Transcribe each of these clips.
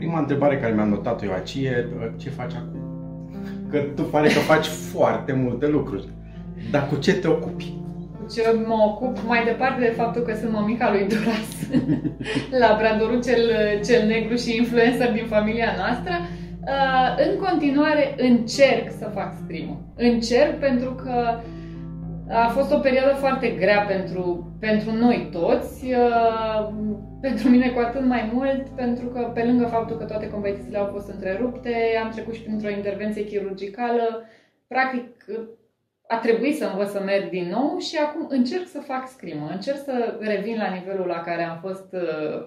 Prima întrebare care mi-am notat-o eu aici e ce faci acum? Că tu pare că faci foarte multe lucruri. Dar cu ce te ocupi? Cu ce mă ocup mai departe de faptul că sunt mămica lui Duras, labradorul cel, cel negru și influencer din familia noastră, uh, în continuare încerc să fac stream Încerc pentru că a fost o perioadă foarte grea pentru, pentru noi toți, uh, pentru mine cu atât mai mult, pentru că pe lângă faptul că toate competițiile au fost întrerupte, am trecut și printr-o intervenție chirurgicală, practic a trebuit să învăț să merg din nou și acum încerc să fac scrimă, încerc să revin la nivelul la care am fost uh,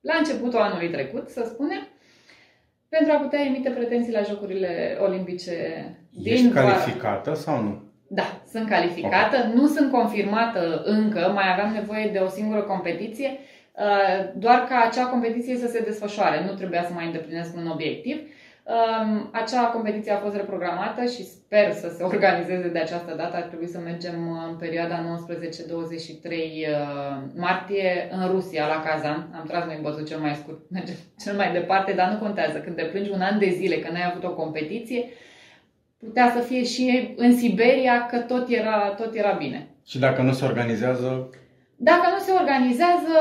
la începutul anului trecut, să spunem, pentru a putea emite pretenții la Jocurile Olimpice Ești din calificată sau nu? Da, sunt calificată, okay. nu sunt confirmată încă, mai aveam nevoie de o singură competiție, uh, doar ca acea competiție să se desfășoare, nu trebuia să mai îndeplinesc un obiectiv. Um, acea competiție a fost reprogramată și sper să se organizeze de această dată. Ar trebui să mergem în perioada 19-23 uh, martie în Rusia, la Kazan. Am tras noi bățul cel mai scurt, mergem cel mai departe, dar nu contează. Când te plângi un an de zile că n-ai avut o competiție, putea să fie și în Siberia, că tot era, tot era bine. Și dacă nu se organizează? Dacă nu se organizează,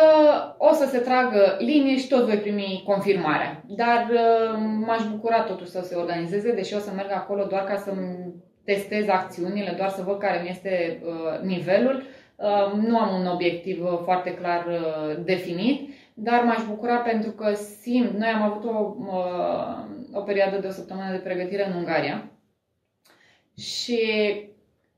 o să se tragă linie și tot voi primi confirmarea. Dar uh, m-aș bucura totuși să se organizeze, deși o să merg acolo doar ca să testez acțiunile, doar să văd care mi este uh, nivelul. Uh, nu am un obiectiv foarte clar definit, dar m-aș bucura pentru că simt, noi am avut o, o perioadă de o săptămână de pregătire în Ungaria, și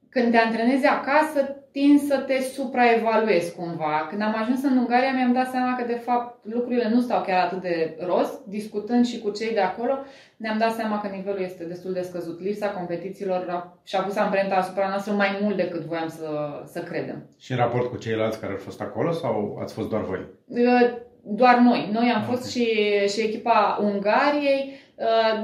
când te antrenezi acasă, tin să te supraevaluezi cumva. Când am ajuns în Ungaria, mi-am dat seama că, de fapt, lucrurile nu stau chiar atât de rost. Discutând și cu cei de acolo, ne-am dat seama că nivelul este destul de scăzut. Lipsa competițiilor și-a pus amprenta asupra noastră mai mult decât voiam să, să credem. Și în raport cu ceilalți care au fost acolo sau ați fost doar voi? Doar noi. Noi am okay. fost și, și echipa Ungariei Uh,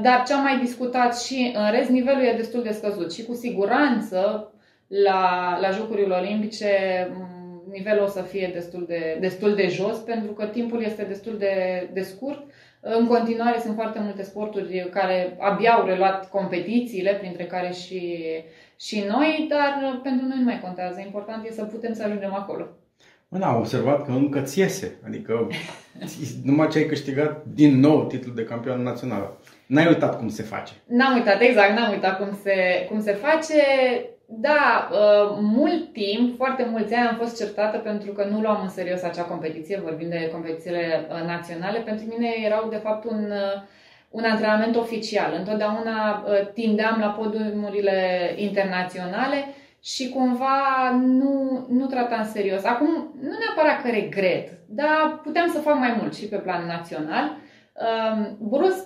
dar ce am mai discutat și în rest, nivelul e destul de scăzut și cu siguranță la, la Jocurile Olimpice mm, nivelul o să fie destul de, destul de jos pentru că timpul este destul de, de scurt. În continuare sunt foarte multe sporturi care abia au reluat competițiile, printre care și, și noi, dar pentru noi nu mai contează. Important e să putem să ajungem acolo. Mă, da, am observat că încă ți țiese. Adică numai ce ai câștigat din nou titlul de campion național. N-ai uitat cum se face. N-am uitat, exact, n-am uitat cum se, cum se face. Da, uh, mult timp, foarte mulți ani am fost certată pentru că nu luam în serios acea competiție, vorbim de competițiile uh, naționale. Pentru mine erau de fapt un, uh, un antrenament oficial. Întotdeauna tindeam la podiumurile internaționale și cumva nu, nu tratam în serios. Acum, nu neapărat că regret, dar puteam să fac mai mult și pe plan național. Brusc,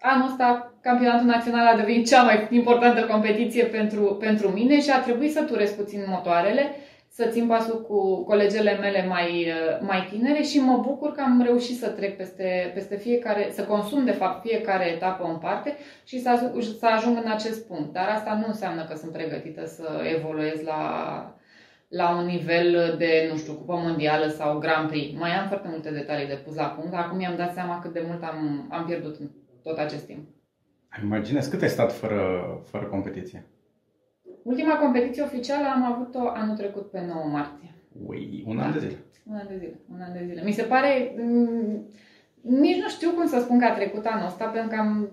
anul ăsta campionatul național a devenit cea mai importantă competiție pentru, pentru mine și a trebuit să turez puțin motoarele, să țin pasul cu colegele mele mai, mai tinere și mă bucur că am reușit să trec peste, peste fiecare, să consum de fapt fiecare etapă în parte și să, să ajung în acest punct. Dar asta nu înseamnă că sunt pregătită să evoluez la, la un nivel de, nu știu, cupă mondială sau Grand Prix. Mai am foarte multe detalii de pus la punct. Acum mi-am dat seama cât de mult am, am pierdut tot acest timp. Imaginez cât ai stat fără, fără competiție? Ultima competiție oficială am avut-o anul trecut pe 9 martie. Ui, un da. an de zile. Un an de zile, un an de zile. Mi se pare, mm, nici nu știu cum să spun că a trecut anul ăsta, pentru că am,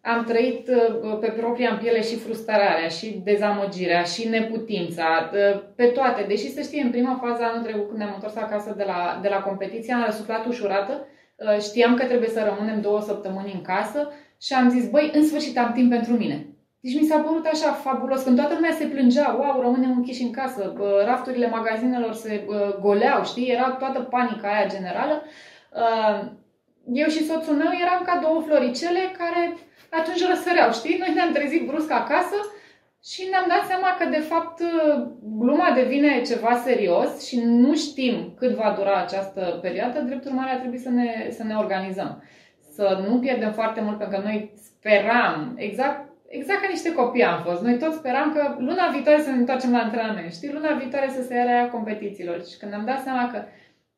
am trăit uh, pe propria în piele și frustrarea, și dezamăgirea, și neputința, uh, pe toate. Deși să știi, în prima fază anul trecut, când ne-am întors acasă de la, de la competiție, am răsuflat ușurată, Uh, știam că trebuie să rămânem două săptămâni în casă și am zis, băi, în sfârșit am timp pentru mine. Deci mi s-a părut așa fabulos, când toată lumea se plângea, wow, rămânem închiși în casă, rafturile magazinelor se goleau, știi, era toată panica aia generală. Uh, eu și soțul meu eram ca două floricele care atunci răsăreau, știi? Noi ne-am trezit brusc acasă și ne-am dat seama că, de fapt, gluma devine ceva serios și nu știm cât va dura această perioadă. Drept urmare, a trebuit să ne, să ne organizăm. Să nu pierdem foarte mult, pentru că noi speram, exact, exact ca niște copii am fost. Noi toți speram că luna viitoare să ne întoarcem la antrenament, știi? Luna viitoare să se ia competițiilor. Și când am dat seama că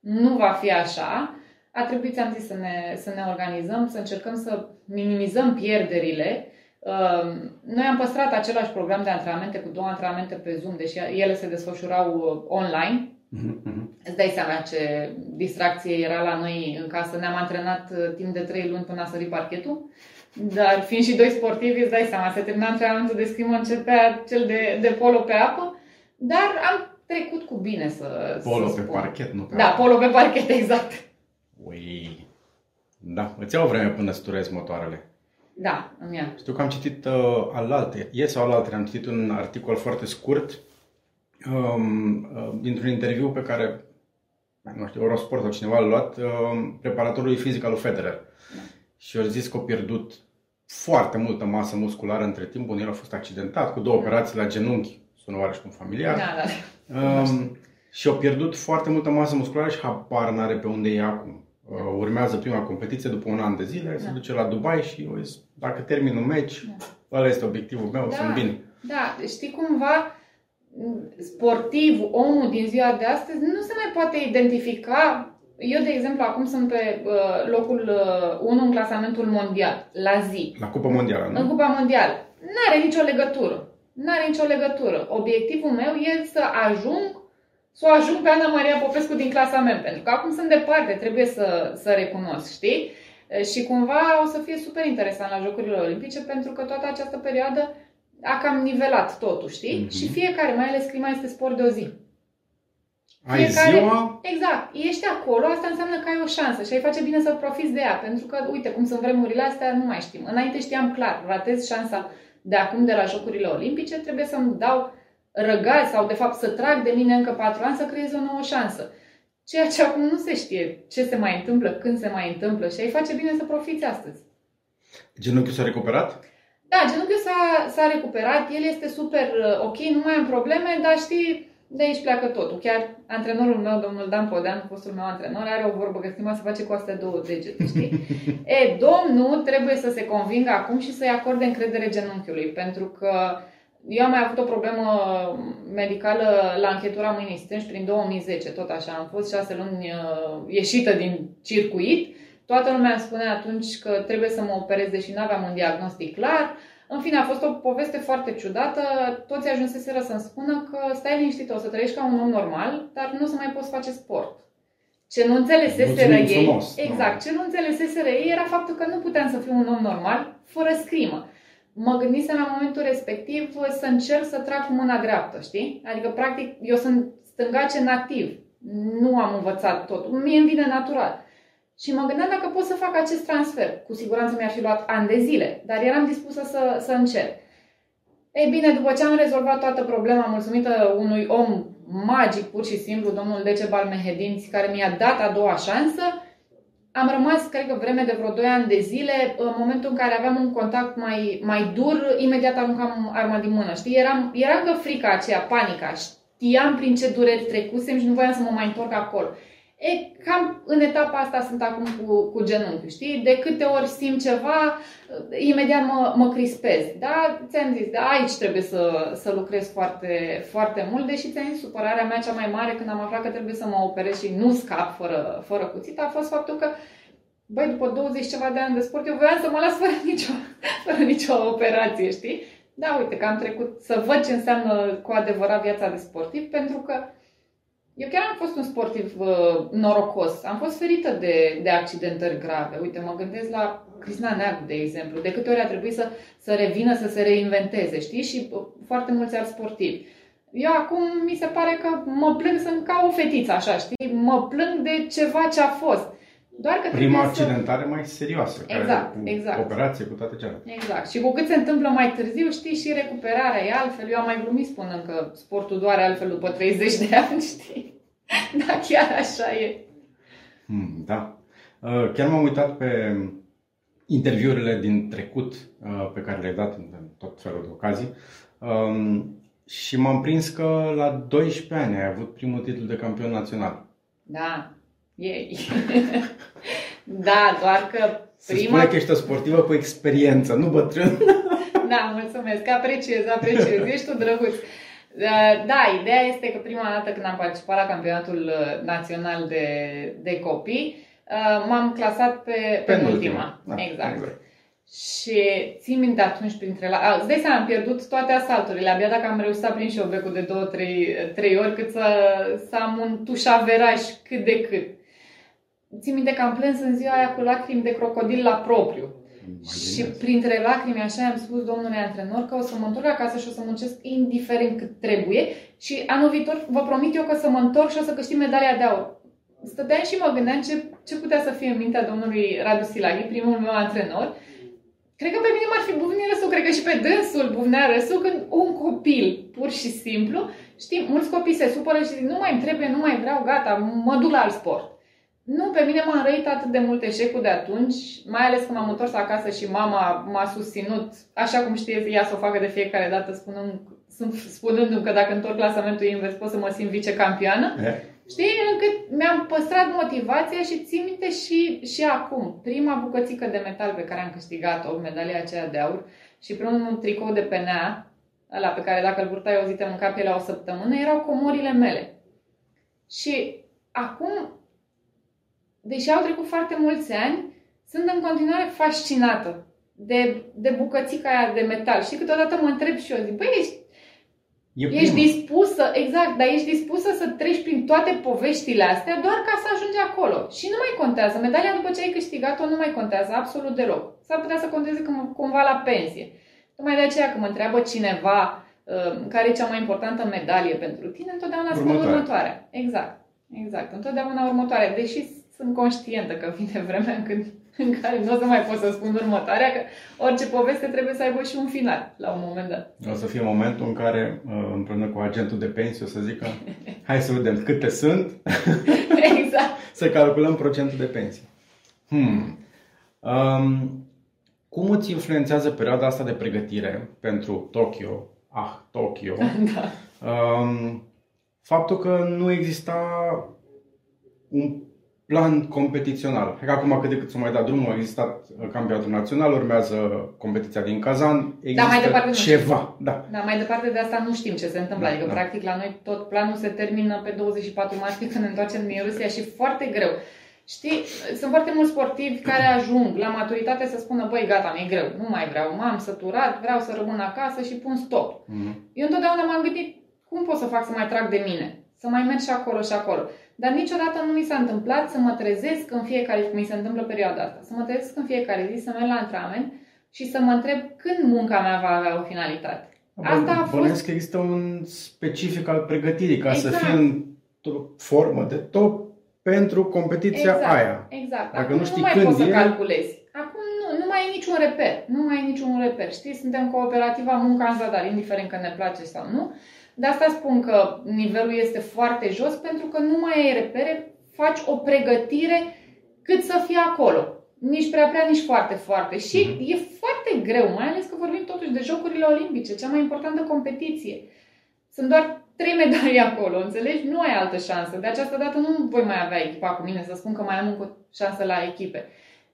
nu va fi așa, a trebuit, ți-am zis, să ne, să ne organizăm, să încercăm să minimizăm pierderile. Um, noi am păstrat același program de antrenamente cu două antrenamente pe Zoom, deși ele se desfășurau uh, online. Mm-hmm. Îți dai seama ce distracție era la noi în casă. Ne-am antrenat uh, timp de trei luni până a sări parchetul. Dar fiind și doi sportivi, îți dai seama, se termina antrenamentul de scrimă, începea cel de, de polo pe apă. Dar am trecut cu bine să Polo să pe spun. parchet, nu pe Da, apă. polo pe parchet, exact. Ui. Da, îți iau vreme până să turezi motoarele. Da, îmi ia. Știu că am citit uh, alalte, ieri sau alalte, am citit un articol foarte scurt um, uh, dintr-un interviu pe care, nu știu, Eurosport sau cineva l-a luat, uh, preparatorului fizic al lui Federer. Și au zis că a pierdut foarte multă masă musculară între timp. Bun, el a fost accidentat cu două operații la genunchi, sună oareși cum familiar. Da, da. Um, și au pierdut foarte multă masă musculară și habar n-are pe unde e acum. Uh, urmează prima competiție după un an de zile, se Da. duce la Dubai și o zis, dacă termin un meci, ăla este obiectivul meu, Da. sunt bine. Da, știi cumva, sportivul, omul din ziua de astăzi nu se mai poate identifica. Eu, de exemplu, acum sunt pe uh, locul uh, 1 în clasamentul mondial, la zi. La Cupa Mondială, În nu? Cupa Mondială. N-are nicio legătură. N-are nicio legătură. Obiectivul meu e să ajung să o ajung pe Ana Maria Popescu din clasament, pentru că acum sunt departe, trebuie să, să recunosc, știi? E, Și cumva o să fie super interesant la Jocurile Olimpice, pentru că toată această perioadă a cam nivelat totul, știi? Mhm. Și fiecare, mai ales clima, este sport de o zi. Ai fiecare- ziua, Exact. Ești acolo, asta înseamnă că ai o șansă și ai face bine să profiți de ea. Pentru că, uite, cum sunt vremurile astea, nu mai știm. Înainte știam clar, ratez șansa de acum de la Jocurile Olimpice, trebuie să-mi dau răgaz sau, de fapt, să trag de mine încă patru ani să creez o nouă șansă. Ceea ce acum nu se știe ce se mai întâmplă, când se mai întâmplă și ai face bine să profiți astăzi. genunchiul s-a recuperat? Da, genunchiul s-a, s-a recuperat, el este super uh, ok, nu mai am probleme, dar știi, de aici pleacă totul. Chiar antrenorul meu, domnul Dan Podean, fostul meu antrenor, are o vorbă că stima se face cu astea două degete, știi? e, domnul trebuie să se convingă acum și să-i acorde încredere genunchiului, pentru că eu am mai avut o problemă medicală la închetura mâinii stângi prin 2010, tot așa. Am fost șase luni uh, ieșită din circuit. Toată lumea îmi spunea atunci că trebuie să mă operez, deși nu aveam un diagnostic clar. În fine, a fost o poveste foarte ciudată. Toți ajunseseră să-mi spună că stai liniștit, o să trăiești ca un om normal, dar nu o să mai poți face sport. Ce nu înțeleseseră Mulțumim ei, frumos, da. exact, ce nu înțeleseseră ei era faptul că nu puteam să fiu un om normal fără scrimă. Mă gândisem la momentul respectiv să încerc să trag cu mâna dreaptă, știi? Adică, practic, eu sunt stângace nativ. Nu am învățat tot. Mie îmi vine natural. Și mă gândeam dacă pot să fac acest transfer. Cu siguranță mi-ar fi luat ani de zile, dar eram dispusă să, să încerc. Ei bine, după ce am rezolvat toată problema, mulțumită unui om magic, pur și simplu, domnul Decebal Mehedinți, care mi-a dat a doua șansă, am rămas, cred că, vreme de vreo 2 ani de zile, în momentul în care aveam un contact mai, mai dur, imediat aruncam arma din mână, știi? Eram, era încă frica aceea, panica, știam prin ce dureri trecusem și nu voiam să mă mai întorc acolo. E, cam în etapa asta sunt acum cu, cu genunchiul, știi? De câte ori simt ceva, imediat mă, mă crispez. Da, ți-am zis, da, aici trebuie să, să lucrez foarte, foarte mult, deși ți-am zis, supărarea mea cea mai mare când am aflat că trebuie să mă operez și nu scap fără, fără cuțit, a fost faptul că Băi, după 20 ceva de ani de sport, eu voiam să mă las fără nicio, fără nicio operație, știi? Da, uite că am trecut să văd ce înseamnă cu adevărat viața de sportiv, pentru că eu chiar am fost un sportiv uh, norocos. Am fost ferită de, de accidentări grave. Uite, mă gândesc la Cristina Neagu, de exemplu. De câte ori a trebuit să, să revină, să se reinventeze, știi? Și uh, foarte mulți alți sportivi. Eu acum mi se pare că mă plâng, sunt ca o fetiță, așa, știi? Mă plâng de ceva ce a fost. Doar că Prima trebuie să... accidentare mai serioasă, Exact, care, cu exact. operație, cu toate celelalte. Exact. Și cu cât se întâmplă mai târziu, știi, și recuperarea e altfel. Eu am mai glumit spunând că sportul doare altfel după 30 de ani, știi? Da, chiar așa e. Hmm, da. Uh, Chiar m-am uitat pe interviurile din trecut uh, pe care le-ai dat în tot felul de ocazii um, și m-am prins că la 12 ani ai avut primul titlu de campion național. Da, ei. da, doar că Se prima... spune că ești o sportivă cu experiență, nu bătrân. Da, mulțumesc, apreciez, apreciez, ești tu drăguț. Da, ideea este că prima dată când am participat la campionatul uh, național de, de copii, Uh, m-am clasat pe penultima. Da, exact. exact. Și țin minte atunci printre la... Îți dai seama, am pierdut toate asalturile. Abia dacă am reușit să aprind și eu becul de două, trei, trei ori, cât să, să am un tușaveraj cât de cât. Țin minte că am plâns în ziua aia cu lacrimi de crocodil la propriu. Imaginez. Și printre lacrimi așa am spus domnule antrenor că o să mă întorc acasă și o să muncesc indiferent cât trebuie și anul viitor vă promit eu că o să mă întorc și o să câștig medalia de aur. Stăteam și mă gândeam ce, ce putea să fie în mintea domnului Radu Silaghi, primul meu antrenor, Cred că pe mine m-ar fi buvnit răsul, cred că și pe dânsul buvnea răsul când un copil, pur și simplu, știi, mulți copii se supără și zic, nu mai trebuie, nu mai vreau, gata, mă duc la alt sport. Nu, pe mine m-a înrăit atât de mult eșecul de atunci, mai ales când m-am întors acasă și mama m-a susținut, așa cum știe ea să o facă de fiecare dată, spunând, spunându-mi că dacă întorc clasamentul invers pot să mă simt vicecampioană. Yeah. Știi, încât mi-am păstrat motivația și țin minte și, și acum. Prima bucățică de metal pe care am câștigat-o, medalia aceea de aur, și primul tricou de penea, ăla pe care dacă îl purtai o zi te mânca pe la o săptămână, erau comorile mele. Și acum, deși au trecut foarte mulți ani, sunt în continuare fascinată de, de bucățica aia de metal. Și câteodată mă întreb și eu, zic, băi, ești E ești dispusă, exact, dar ești dispusă să treci prin toate poveștile astea doar ca să ajungi acolo. Și nu mai contează. Medalia după ce ai câștigat-o nu mai contează absolut deloc. S-ar putea să conteze cumva la pensie. Tocmai de aceea când mă întreabă cineva uh, care e cea mai importantă medalie pentru tine, întotdeauna spun următoarea. Exact. Exact. Întotdeauna următoarea. Deși sunt conștientă că vine vremea când în care nu o să mai pot să spun următoarea, că orice poveste trebuie să aibă și un final la un moment dat. O să fie momentul în care, uh, împreună cu agentul de pensie, o să zică hai să vedem câte sunt, exact. să calculăm procentul de pensie. Hmm. Um, cum îți influențează perioada asta de pregătire pentru Tokyo? Ah, Tokyo. da. Um, faptul că nu exista un plan competițional. Că acum cât de cât s-a mai dat drumul, a existat uh, campionatul național, urmează competiția din Kazan, există da, mai departe ceva. Da. da, mai departe de asta nu știm ce se întâmplă. Da, adică, da. practic, la noi tot planul se termină pe 24 martie când ne întoarcem din Rusia și foarte greu. Știi, sunt foarte mulți sportivi care ajung la maturitate să spună, băi, gata, mi-e greu, nu mai vreau, m-am săturat, vreau să rămân acasă și pun stop. Mm-hmm. Eu întotdeauna m-am gândit, cum pot să fac să mai trag de mine? Să mai merg și acolo și acolo. Dar niciodată nu mi s-a întâmplat să mă trezesc în fiecare zi, cum mi se întâmplă perioada asta, să mă trezesc în fiecare zi, să merg la antrenament și să mă întreb când munca mea va avea o finalitate. Asta a fost... Bănesc că există un specific al pregătirii ca exact. să fie în formă de top pentru competiția exact. aia. Exact. Dacă Acum nu știi nu mai când poți e... să calculezi. Acum nu, nu mai e niciun reper. Nu mai e niciun reper. Știi, suntem cooperativa munca în zadar, indiferent că ne place sau nu. De asta spun că nivelul este foarte jos pentru că nu mai ai repere, faci o pregătire cât să fie acolo. Nici prea prea, nici foarte, foarte. Și uh-huh. e foarte greu, mai ales că vorbim totuși de Jocurile Olimpice, cea mai importantă competiție. Sunt doar trei medalii acolo, înțelegi? Nu ai altă șansă. De această dată nu voi mai avea echipa cu mine, să spun că mai am încă șansă la echipe.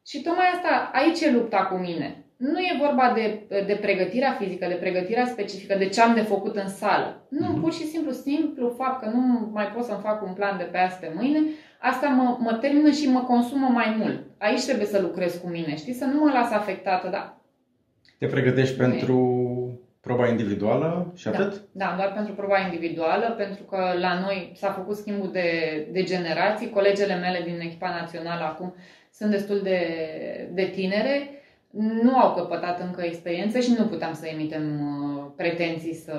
Și tocmai asta, aici e lupta cu mine. Nu e vorba de, de pregătirea fizică, de pregătirea specifică, de ce am de făcut în sală. Nu, mm-hmm. pur și simplu, simplu fapt că nu mai pot să-mi fac un plan de pe azi pe mâine, asta mă, mă termină și mă consumă mai mult. Aici trebuie să lucrez cu mine, știi? Să nu mă las afectată, da. Te pregătești okay. pentru proba individuală și da. atât? Da, da, doar pentru proba individuală, pentru că la noi s-a făcut schimbul de, de generații. Colegele mele din echipa națională acum sunt destul de, de tinere nu au căpătat încă experiență și nu puteam să emitem uh, pretenții să,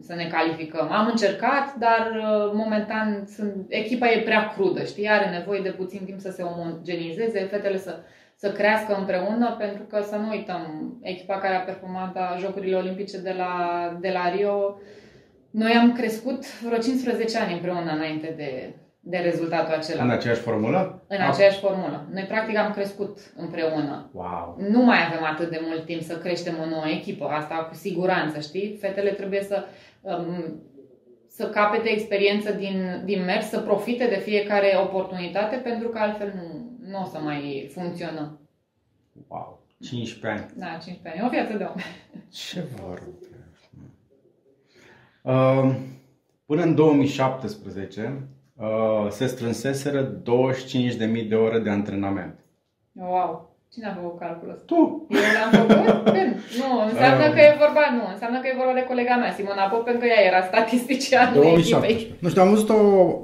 să ne calificăm. Am încercat, dar uh, momentan sunt, echipa e prea crudă, știi, are nevoie de puțin timp să se omogenizeze, fetele să, să crească împreună, pentru că să nu uităm, echipa care a performat la Jocurile Olimpice de la, de la Rio, noi am crescut vreo 15 ani împreună înainte de, de rezultatul acela. În aceeași formulă? În ah. aceeași formulă. Noi practic am crescut împreună. Wow. Nu mai avem atât de mult timp să creștem o nouă echipă, asta cu siguranță, știi? Fetele trebuie să um, să capete experiență din, din mers, să profite de fiecare oportunitate, pentru că altfel nu, nu o să mai funcționăm. Wow, 15 ani. Da, 15 ani. O viață de om. Ce vorbe. Uh, până în 2017, uh, se strânseseră 25.000 de ore de antrenament. Wow! Cine a făcut calculul ăsta? Tu! Eu l-am făcut? Când? Nu, înseamnă Um. că e vorba, nu, înseamnă că e vorba de colega mea, Simona Pop, pentru că ea era statisticianul 2017. echipei. Nu știu, am văzut o,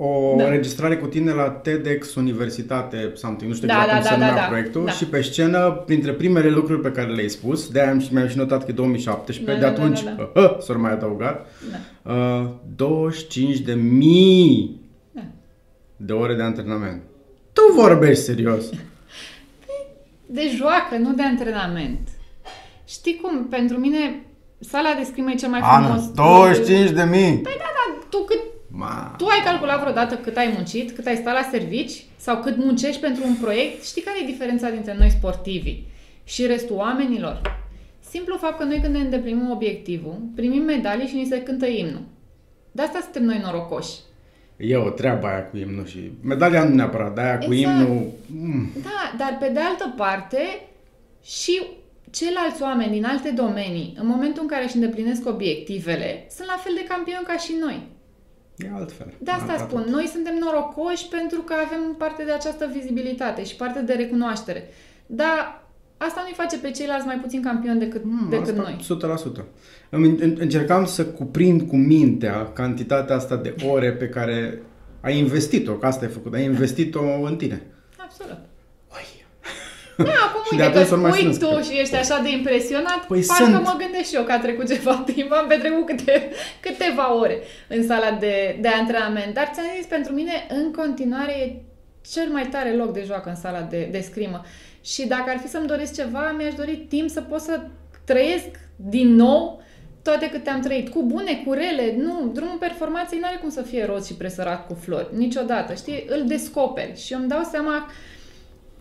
o Da. înregistrare cu tine la TEDx Universitate, something, nu știu Da, exact da, cum se da, numea da, da. proiectul, Da. și pe scenă, printre primele lucruri pe care le-ai spus, de-aia am și, mi-am și notat că e 2017, Da, de da, atunci da, da, uh, s-au mai adăugat, Da. uh, 25 de mii Da. De ore de antrenament. Tu vorbești serios. De joacă, nu de antrenament. Știi cum, pentru mine, sala de scrimă e cel mai frumos. Ana, 25 de mii! Păi da, da, tu cât Ma. Tu ai calculat vreodată cât ai muncit, cât ai stat la servici sau cât muncești pentru un proiect? Știi care e diferența dintre noi sportivi și restul oamenilor? Simplu fapt că noi când ne îndeplinim obiectivul, primim medalii și ni se cântă imnul. De asta suntem noi norocoși. E o treabă aia cu imnul și medalia nu neapărat, dar aia cu Exact. imnul... Mm. Da, dar pe de altă parte și ceilalți oameni din alte domenii, în momentul în care își îndeplinesc obiectivele, sunt la fel de campioni ca și noi. E altfel. De asta Alt- spun, noi suntem norocoși pentru că avem parte de această vizibilitate și parte de recunoaștere. Dar asta nu-i face pe ceilalți mai puțin campioni decât, Mm, decât asta noi. 100%. Îmi în- încercam să cuprind cu mintea cantitatea asta de ore pe care ai investit-o, că asta ai făcut, ai investit-o în tine. Absolut. Oi. Da, acum Și de uite atunci că s-au mai spui strâns, tu cred. și ești așa de impresionat, Păi parcă sunt. mă gândesc și eu că a trecut ceva timp, am petrecut câte, câteva ore în sala de, de antrenament. Dar ți-am zis, pentru mine, în continuare, e cel mai tare loc de joacă în sala de, de scrimă. Și dacă ar fi să-mi doresc ceva, mi-aș dori timp să pot să trăiesc din nou toate câte am trăit, cu bune, cu rele, nu, drumul performanței nu are cum să fie roz și presărat cu flori, niciodată, știi, îl descoperi și eu îmi dau seama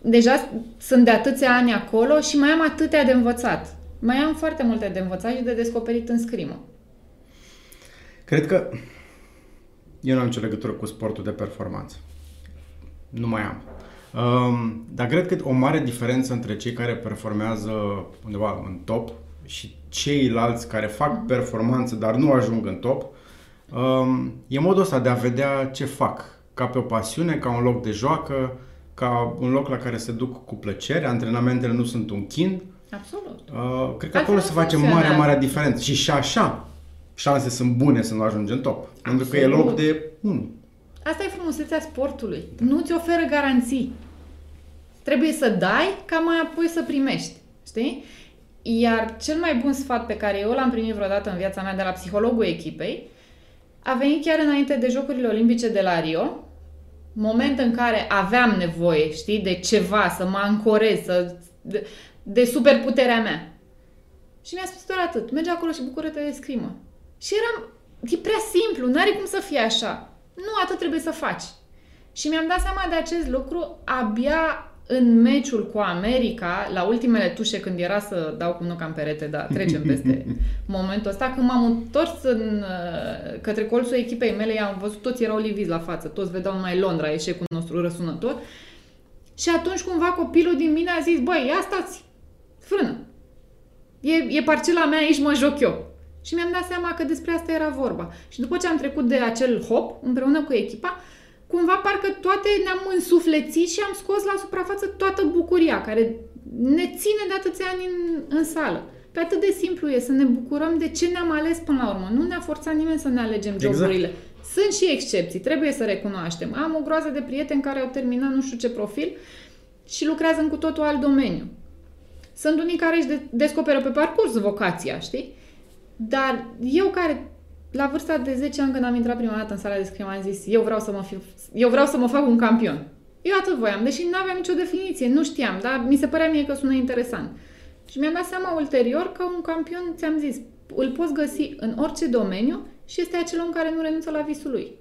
deja sunt de atâția ani acolo și mai am atâtea de învățat. Mai am foarte multe de învățat și de descoperit în scrimă. Cred că eu nu am nicio legătură cu sportul de performanță. Nu mai am. Um, dar cred că o mare diferență între cei care performează undeva în top și ceilalți care fac performanță, dar nu ajung în top, um, e modul ăsta de a vedea ce fac. Ca pe o pasiune, ca un loc de joacă, ca un loc la care se duc cu plăcere, antrenamentele nu sunt un chin. Absolut. Uh, cred că Altfel acolo nu se face funcționează. marea, marea diferență. Și și așa, șanse sunt bune să nu ajungi în top. Pentru că e Absolut. loc de 1. Asta e frumusețea sportului. Nu ți oferă garanții. Trebuie să dai ca mai apoi să primești. Știi? Iar cel mai bun sfat pe care eu l-am primit vreodată în viața mea de la psihologul echipei a venit chiar înainte de Jocurile Olimpice de la Rio, moment în care aveam nevoie, știi, de ceva, să mă ancorez, să, de, de superputerea mea. Și mi-a spus doar atât, merge acolo și bucură-te de scrimă. Și eram, e prea simplu, nu are cum să fie așa. Nu atât trebuie să faci. Și mi-am dat seama de acest lucru abia în meciul cu America, la ultimele tușe când era să dau cu nuca în perete, dar trecem peste momentul ăsta, când m-am întors în, uh, către colțul echipei mele, i-am văzut, toți erau liviți la față, toți vedeau numai Londra, eșecul nostru răsunător. Și atunci cumva copilul din mine a zis, băi, ia stați, frână, e, e parcela mea, aici mă joc eu. Și mi-am dat seama că despre asta era vorba. Și după ce am trecut de acel hop, împreună cu echipa, cumva parcă toate ne-am însuflețit și am scos la suprafață toată bucuria care ne ține de atâția ani în, în sală. Pe atât de simplu e să ne bucurăm de ce ne-am ales până la urmă. Nu ne-a forțat nimeni să ne alegem Exact. joburile. Sunt și excepții, trebuie să recunoaștem. Am o groază de prieteni care au terminat nu știu ce profil și lucrează în cu totul alt domeniu. Sunt unii care își de- descoperă pe parcurs vocația, știi? Dar eu care, la vârsta de 10 ani când am intrat prima dată în sala de scrim, am zis, eu vreau să mă, fiu, eu vreau să mă fac un campion. Eu atât voiam, deși nu aveam nicio definiție, nu știam, dar mi se părea mie că sună interesant. Și mi-am dat seama ulterior că un campion, ți-am zis, îl poți găsi în orice domeniu și este acel om care nu renunță la visul lui.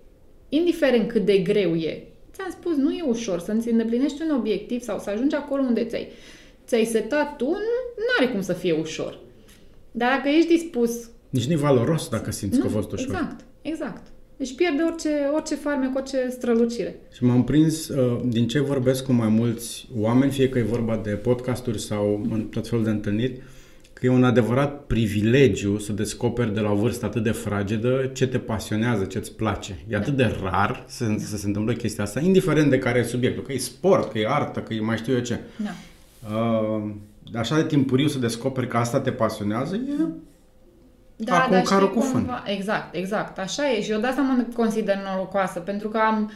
Indiferent cât de greu e. Ți-am spus, nu e ușor să-ți îndeplinești un obiectiv sau să ajungi acolo unde ți-ai, ți-ai setat tu, nu are cum să fie ușor. Dar dacă ești dispus Nici nu e valoros dacă simți că a fost ușor. Exact, exact. Deci pierde orice, orice farmec, orice strălucire. Și m-am prins, uh, din ce vorbesc cu mai mulți oameni, fie că e vorba de podcasturi sau în tot felul de întâlniri, că e un adevărat privilegiu să descoperi de la o vârstă atât de fragedă ce te pasionează, ce îți place. E atât de rar să, să se întâmple chestia asta, indiferent de care e subiectul, că e sport, că e artă, că e mai știu eu ce. Da. Uh, așa de timpuriu să descoperi că asta te pasionează, e da, acum dar carul știi cu fân. cumva, exact, exact, așa e și eu de asta mă consider norocoasă, pentru că am,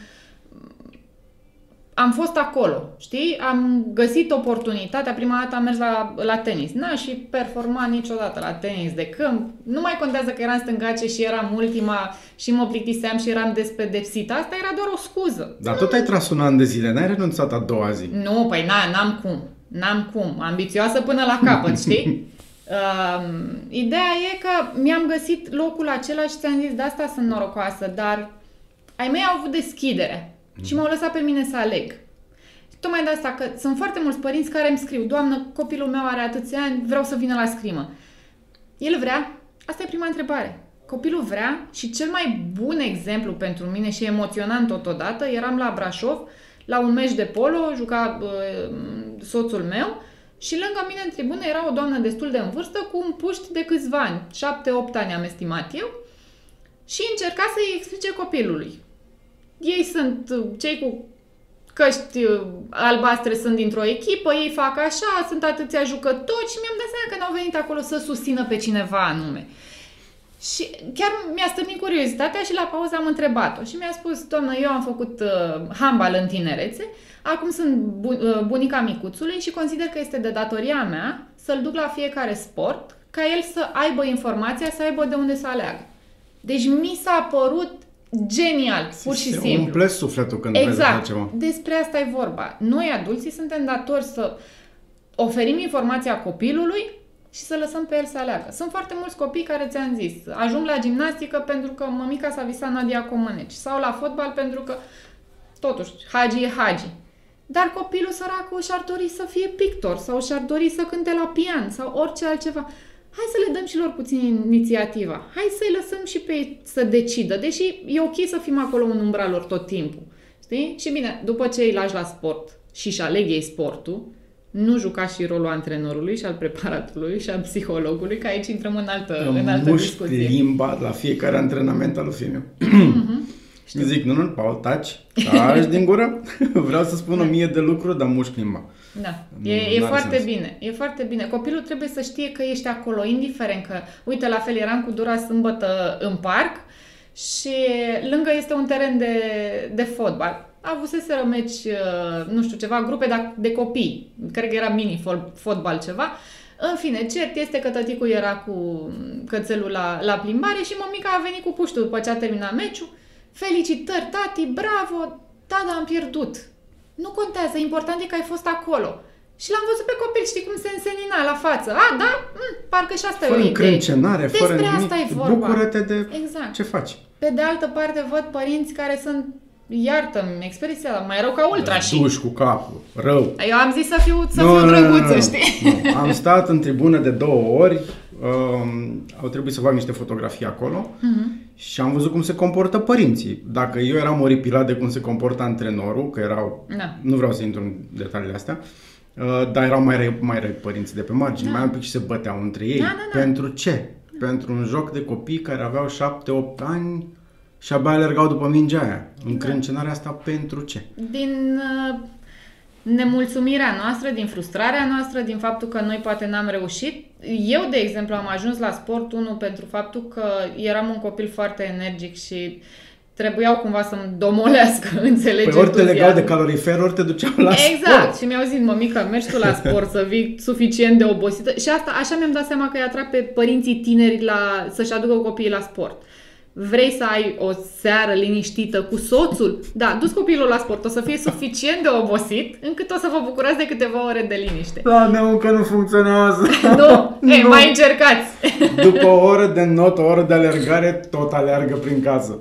am fost acolo, știi? Am găsit oportunitatea, prima dată am mers la, la tenis, n-aș fi performat niciodată la tenis de câmp, nu mai contează că eram stângace și eram ultima și mă plictiseam și eram despedepsită, asta era doar o scuză. Dar tot ai tras un an de zile, n-ai renunțat a doua zi. Nu, păi na, n-am cum. N-am cum. Ambițioasă până la capăt, știi? Uh, ideea e că mi-am găsit locul acela și ți-am zis, de asta sunt norocoasă, dar ai mei au avut deschidere și m-au lăsat pe mine să aleg. Tocmai de asta că sunt foarte mulți părinți care îmi scriu, doamnă, copilul meu are atâția ani, vreau să vină la scrimă. El vrea? Asta e prima întrebare. Copilul vrea și cel mai bun exemplu pentru mine și emoționant totodată, eram la Brașov, la un meci de polo, juca uh, soțul meu și lângă mine în tribună era o doamnă destul de în vârstă cu un puști de câțiva ani, 7-8 ani am estimat eu, și încerca să-i explice copilului. Ei sunt uh, cei cu căști uh, albastre sunt dintr-o echipă, ei fac așa, sunt atâția jucători și mi-am dat seama că n-au venit acolo să susțină pe cineva anume. Și chiar mi-a stârnit curiozitatea și la pauză am întrebat-o și mi-a spus, doamnă, eu am făcut uh, handbal în tinerețe, acum sunt bu- uh, bunica micuțului și consider că este de datoria mea să-l duc la fiecare sport ca el să aibă informația, să aibă de unde să aleagă. Deci mi s-a părut genial, pur și Se simplu. umple sufletul când vezi așa Exact. ceva. Despre asta e vorba. Noi, adulții, suntem datori să oferim informația copilului și să lăsăm pe el să aleagă. Sunt foarte mulți copii care ți-am zis, ajung la gimnastică pentru că mămica s-a visat Nadia Comăneci sau la fotbal pentru că, totuși, Hagi e Hagi. Dar copilul săracul și-ar dori să fie pictor sau și-ar dori să cânte la pian sau orice altceva. Hai să le dăm și lor puțin inițiativa. Hai să-i lăsăm și pe ei să decidă, deși e ok să fim acolo în umbra lor tot timpul. Știi? Și bine, după ce îi lași la sport și își aleg ei sportul, nu juca și rolul antrenorului și al preparatului și al psihologului, că aici intrăm în altă, în altă muști discuție. limba la fiecare antrenament al lui Fimiu. Mhm. Și zic, nu, nu, Paul, taci, taci din gură. Vreau să spun o mie de lucruri, dar muști limba. Da, Nu- e, e n-are foarte sens. bine, e foarte bine. Copilul trebuie să știe că ești acolo, indiferent că, uite, la fel eram cu Dura sâmbătă în parc și lângă este un teren de, de fotbal. Avuseseră meci, uh, nu știu, ceva, grupe de, de copii, cred că era mini fol- fotbal ceva. În fine, cert este că tăticul era cu cățelul la, la plimbare și mămica a venit cu puștul după ce a terminat meciul. Felicitări, tati, bravo! Da, da, am pierdut. Nu contează, important e că ai fost acolo. Și l-am văzut pe copil, știi cum se însenina la față. A, da? Mm, parcă și asta e Fără o idee. încrâncenare, fără Despre nimic. asta e vorba. Bucură-te de Exact. ce faci. Pe de altă parte, văd părinți care sunt, iartă-mi expresia, mai rău ca ultra și... Duși cu capul, rău. Eu am zis să fiu, să fiu drăguță, știi? nu. Am stat în tribună de două ori, um, au trebuit să fac niște fotografii acolo Mhm. și am văzut cum se comportă părinții. Dacă eu eram oripilat de cum se comportă antrenorul, că erau, Da. nu vreau să intru în detaliile astea, uh, dar erau mai răi, mai răi părinții de pe margine, mai un pic și se băteau între ei. Da, da, da. Pentru ce? Pentru un joc de copii care aveau 7-8 ani și abia alergau după mingea aia. Da. Încrâncenarea asta pentru ce? Din uh, nemulțumirea noastră, din frustrarea noastră, din faptul că noi poate n-am reușit. Eu, de exemplu, am ajuns la sport 1 pentru faptul că eram un copil foarte energic și trebuiau cumva să-mi domolească, înțelegi? Păi ori te legau de entuziasmul. calorifer, ori te duceau la Exact. sport. Și mi-au zis, mămică, mergi tu la sport să vii suficient de obosită. Și asta, așa mi-am dat seama că îi atrag pe părinții tineri la, să-și aducă copiii la sport. Vrei să ai o seară liniștită cu soțul? Da, dus copilul la sport. O să fie suficient de obosit încât o să vă bucurați de câteva ore de liniște. Da, meu, încă nu funcționează. Nu, ei, Nu. mai încercați. După o oră de not, o oră de alergare, tot aleargă prin casă.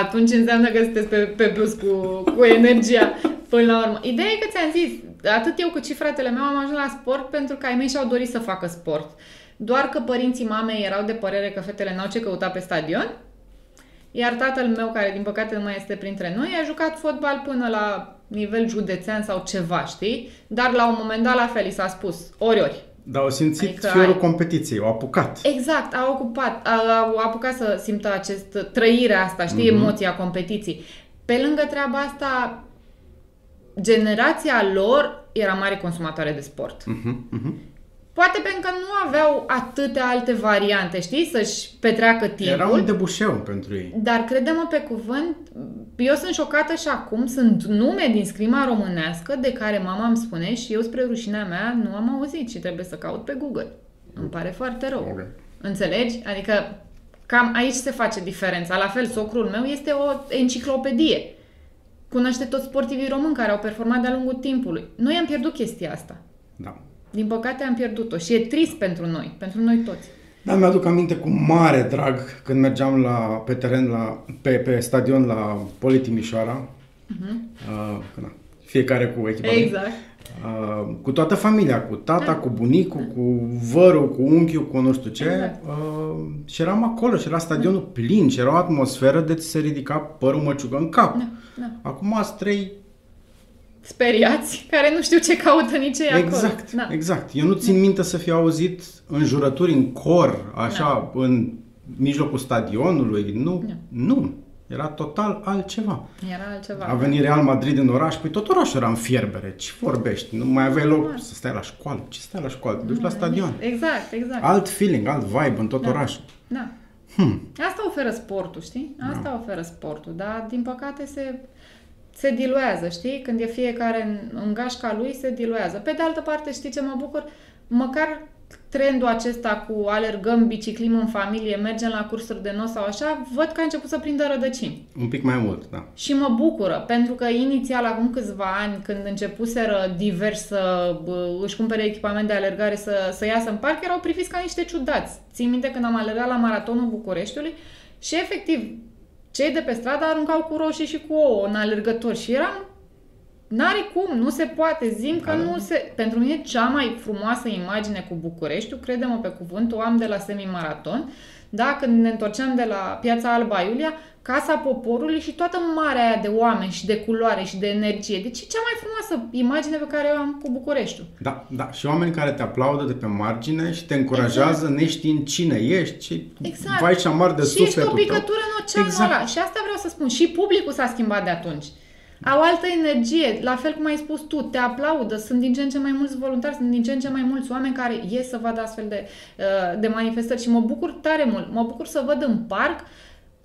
Atunci înseamnă că sunteți pe, pe plus cu, cu energia până la urmă. Ideea e că ți-am zis, atât eu cât și fratele meu am ajuns la sport pentru că ai mei și-au dorit să facă sport. Doar că părinții mamei erau de părere că fetele n-au ce căuta pe stadion, iar tatăl meu, care din păcate nu mai este printre noi, a jucat fotbal până la nivel județean sau ceva, știi? Dar la un moment dat la fel i s-a spus, ori ori, Dar au simțit adică fiorul ai... competiției, au apucat. Exact, au ocupat, au, au apucat să simtă acest trăirea asta, știi, mm-hmm. emoția competiției. Pe lângă treaba asta, generația lor era mare consumatoare de sport. Mm-hmm, mm-hmm. Poate pentru că nu aveau atâtea alte variante, știi, să-și petreacă timpul. Era un debușeu pentru ei. Dar credem pe cuvânt, eu sunt șocată și acum, sunt nume din scrima românească de care mama îmi spune și eu spre rușinea mea nu am auzit și trebuie să caut pe Google. Îmi pare foarte rău. Okay. Înțelegi? Adică cam aici se face diferența. La fel, socrul meu este o enciclopedie. Cunoaște toți sportivii români care au performat de-a lungul timpului. Noi am pierdut chestia asta. Da. Din păcate am pierdut-o și e trist pentru noi, pentru noi toți. Da, mi-aduc aminte cu mare drag când mergeam la, pe teren, la, pe, pe stadion la Poli Timișoara, uh-huh. uh, fiecare cu echipament. Exact. Uh, cu toată familia, cu tata, da. cu bunicul, da. cu vărul, cu unchiul, cu nu știu ce. Exact. Uh, și eram acolo și era stadionul da. plin și era o atmosferă de ți se ridica părul măciugă în cap. Da. Da. Acum ați trei speriați, care nu știu ce caută nici ei exact, acolo. Da. Exact. Eu nu țin minte să fi auzit în jurături în cor, așa, da. în mijlocul stadionului. Nu, da. nu. Era total altceva. Era altceva. A venit Real Madrid în oraș, păi tot orașul era în fierbere. Ce vorbești? Nu mai aveai loc să stai la școală. Ce stai la școală? Te duci la stadion. Exact, exact. Alt feeling, alt vibe în tot da. orașul. Da. Hmm. Asta oferă sportul, știi? Asta da. oferă sportul, dar din păcate se se diluează, știi? Când e fiecare în, în gașca lui, se diluează. Pe de altă parte, știi ce mă bucur? Măcar trendul acesta cu alergăm, biciclim în familie, mergem la cursuri de nos sau așa, văd că a început să prindă rădăcini. Un pic mai mult, da. Și mă bucură, pentru că inițial, acum câțiva ani, când începuseră divers să își cumpere echipament de alergare să, să iasă în parc, erau priviți ca niște ciudați. Țin minte când am alergat la Maratonul Bucureștiului și efectiv cei de pe stradă aruncau cu roșii și cu ouă în alergători și eram N-are cum, nu se poate, zim că nu se... Pentru mine cea mai frumoasă imagine cu Bucureștiul, credem pe cuvânt, o am de la semi-maraton, da, când ne întorceam de la Piața Alba Iulia, Casa Poporului și toată marea aia de oameni și de culoare și de energie. Deci e cea mai frumoasă imagine pe care o am cu Bucureștiul. Da, da. Și oameni care te aplaudă de pe margine și te încurajează exact. neștiind cine ești, ce exact. vai și amar de și sufletul Și ești o picătură în oceanul exact. ăla. Și asta vreau să spun. Și publicul s-a schimbat de atunci. Au altă energie, la fel cum ai spus tu, te aplaudă, sunt din ce în ce mai mulți voluntari, sunt din ce în ce mai mulți oameni care ies să vadă astfel de, uh, de manifestări și mă bucur tare mult. Mă bucur să văd în parc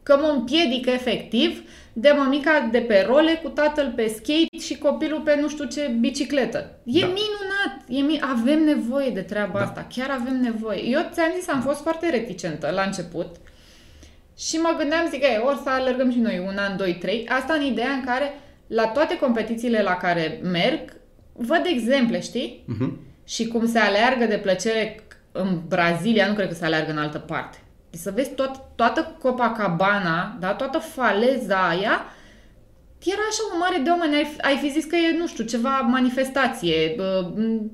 că mă împiedică efectiv de mămica de pe role cu tatăl pe skate și copilul pe nu știu ce bicicletă. E da. minunat! E mi- avem nevoie de treaba da. asta. Chiar avem nevoie. Eu ți-am zis, am fost foarte reticentă la început și mă gândeam, zic, ei, ori să alergăm și noi un an, doi, trei. Asta în ideea în care la toate competițiile la care merg, văd exemple, știi? Uh-huh. Și cum se aleargă de plăcere în Brazilia, nu cred că se aleargă în altă parte. Deci să vezi tot, toată Copacabana, da, toată faleza aia, era așa o mare de oameni, ai, ai fi zis că e, nu știu, ceva manifestație, uh,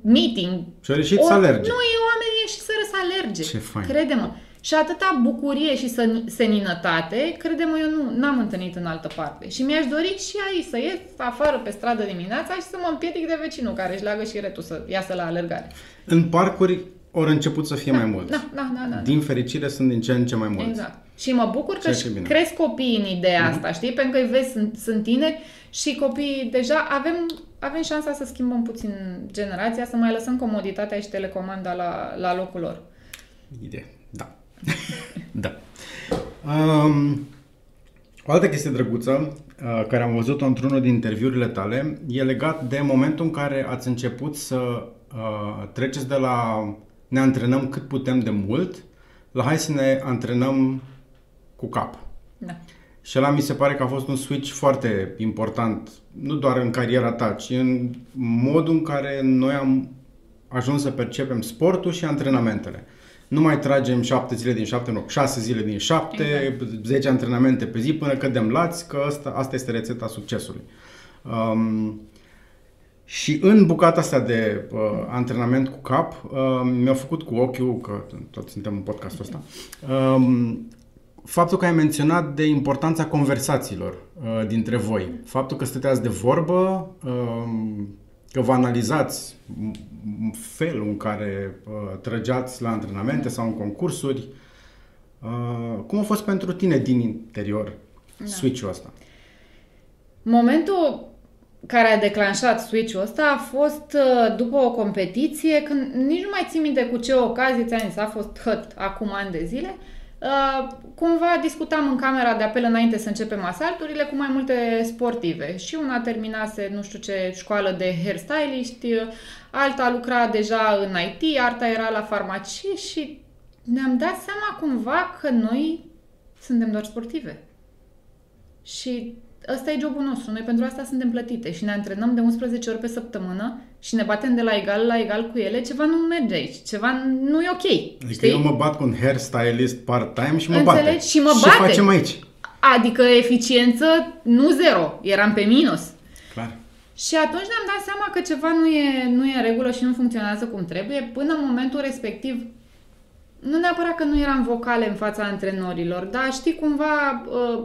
meeting. Și au ieșit să alerge. Nu, e oamenii ieși să să alerge. Ce fain. Crede-mă. Și atâta bucurie și seninătate, crede-mă, eu nu n-am întâlnit în altă parte. Și mi-aș dori și aici să ies afară pe stradă dimineața și să mă împiedic de vecinul care își leagă și retul să iasă la alergare. În parcuri ori început să fie da, mai mulți. Da, da, da, da. Din fericire sunt din ce în ce mai mulți. Exact. Și mă bucur că cresc copiii în ideea mm-hmm. asta, știi? Pentru că îi vezi, sunt, sunt tineri și copiii deja avem, avem șansa să schimbăm puțin generația, să mai lăsăm comoditatea și telecomanda la, la locul lor. Idee, da. da. Um, o altă chestie drăguță uh, care am văzut-o într-unul din interviurile tale e legat de momentul în care ați început să uh, treceți de la ne antrenăm cât putem de mult la hai să ne antrenăm cu cap. Da. Și ăla mi se pare că a fost un switch foarte important, nu doar în cariera ta, ci în modul în care noi am ajuns să percepem sportul și antrenamentele. Nu mai tragem șapte zile din șapte, nu, șase zile din șapte, exact. 10 antrenamente pe zi până cădem lați, că asta, asta este rețeta succesului. Um, și în bucata asta de uh, antrenament cu cap, uh, mi-a făcut cu ochiul, că toți suntem în podcastul ăsta, uh, faptul că ai menționat de importanța conversațiilor uh, dintre voi. Faptul că stăteați de vorbă, uh, că vă analizați felul în care uh, trăgeați la antrenamente sau în concursuri. Uh, cum a fost pentru tine din interior da. switch-ul ăsta? Momentul care a declanșat switch-ul ăsta a fost uh, după o competiție, când nici nu mai țin minte cu ce ocazie, ți-am zis, a fost hăt acum ani de zile, Uh, cumva discutam în camera de apel înainte să începem asalturile cu mai multe sportive și una terminase nu știu ce școală de hairstylist, alta lucra deja în IT, alta era la farmacie și ne-am dat seama cumva că noi suntem doar sportive. Și ăsta e jobul nostru. Noi pentru asta suntem plătite și ne antrenăm de 11 ori pe săptămână și ne batem de la egal la egal cu ele. Ceva nu merge aici. Ceva nu e ok. Adică știi? eu mă bat cu un hairstylist part-time și mă Înțelegi? bate. Și mă bate. Ce facem aici? Adică eficiență nu zero. Eram pe minus. Clar. Și atunci ne-am dat seama că ceva nu e, nu e în regulă și nu funcționează cum trebuie. Până în momentul respectiv, nu neapărat că nu eram vocale în fața antrenorilor, dar știi cumva... Uh,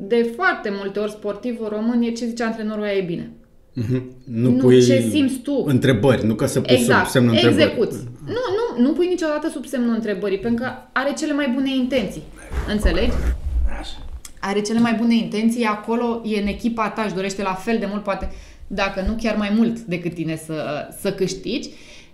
de foarte multe ori sportivul român e ce zice antrenorul ea e bine. Mm-hmm. Nu, nu pui ce simți tu. întrebări, nu ca să pui exact, sub semnul întrebării. Execuți. Nu, nu, nu pui niciodată sub semnul întrebării, pentru că are cele mai bune intenții. Înțelegi? Are cele mai bune intenții, acolo e în echipa ta, își dorește la fel de mult, poate, dacă nu chiar mai mult decât tine să, să câștigi.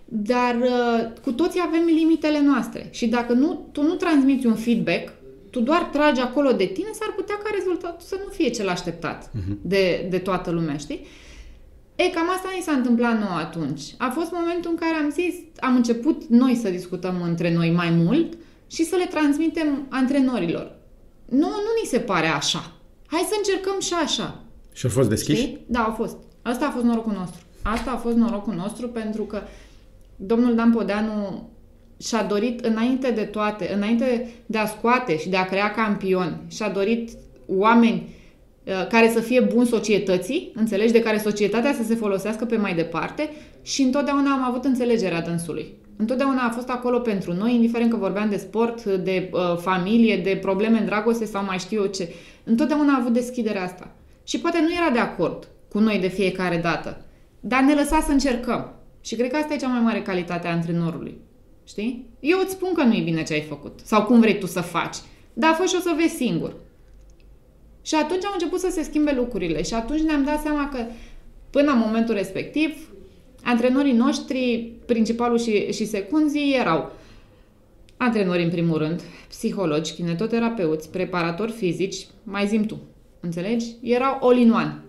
Dar uh, cu toții avem limitele noastre și dacă nu, tu nu transmiți un feedback tu doar tragi acolo de tine, s-ar putea ca rezultatul să nu fie cel așteptat uh-huh. de, de toată lumea, știi? E, cam asta ni s-a întâmplat nou atunci. A fost momentul în care am zis, am început noi să discutăm între noi mai mult și să le transmitem antrenorilor. Nu, nu ni se pare așa. Hai să încercăm și așa. Și au fost deschiși? Știi? Da, au fost. Asta a fost norocul nostru. Asta a fost norocul nostru pentru că domnul Dan Podeanu și-a dorit înainte de toate, înainte de a scoate și de a crea campioni, și-a dorit oameni uh, care să fie buni societății, înțelegi, de care societatea să se folosească pe mai departe și întotdeauna am avut înțelegerea dânsului. Întotdeauna a fost acolo pentru noi, indiferent că vorbeam de sport, de uh, familie, de probleme în dragoste sau mai știu eu ce. Întotdeauna a avut deschiderea asta. Și poate nu era de acord cu noi de fiecare dată, dar ne lăsa să încercăm. Și cred că asta e cea mai mare calitate a antrenorului. Știi? Eu îți spun că nu e bine ce ai făcut. Sau cum vrei tu să faci. Dar fă și o să vezi singur. Și atunci au început să se schimbe lucrurile. Și atunci ne-am dat seama că până în momentul respectiv, antrenorii noștri, principalul și, și secunzii, erau antrenori în primul rând, psihologi, kinetoterapeuți, preparatori fizici, mai zim tu. Înțelegi? Erau all-in-one.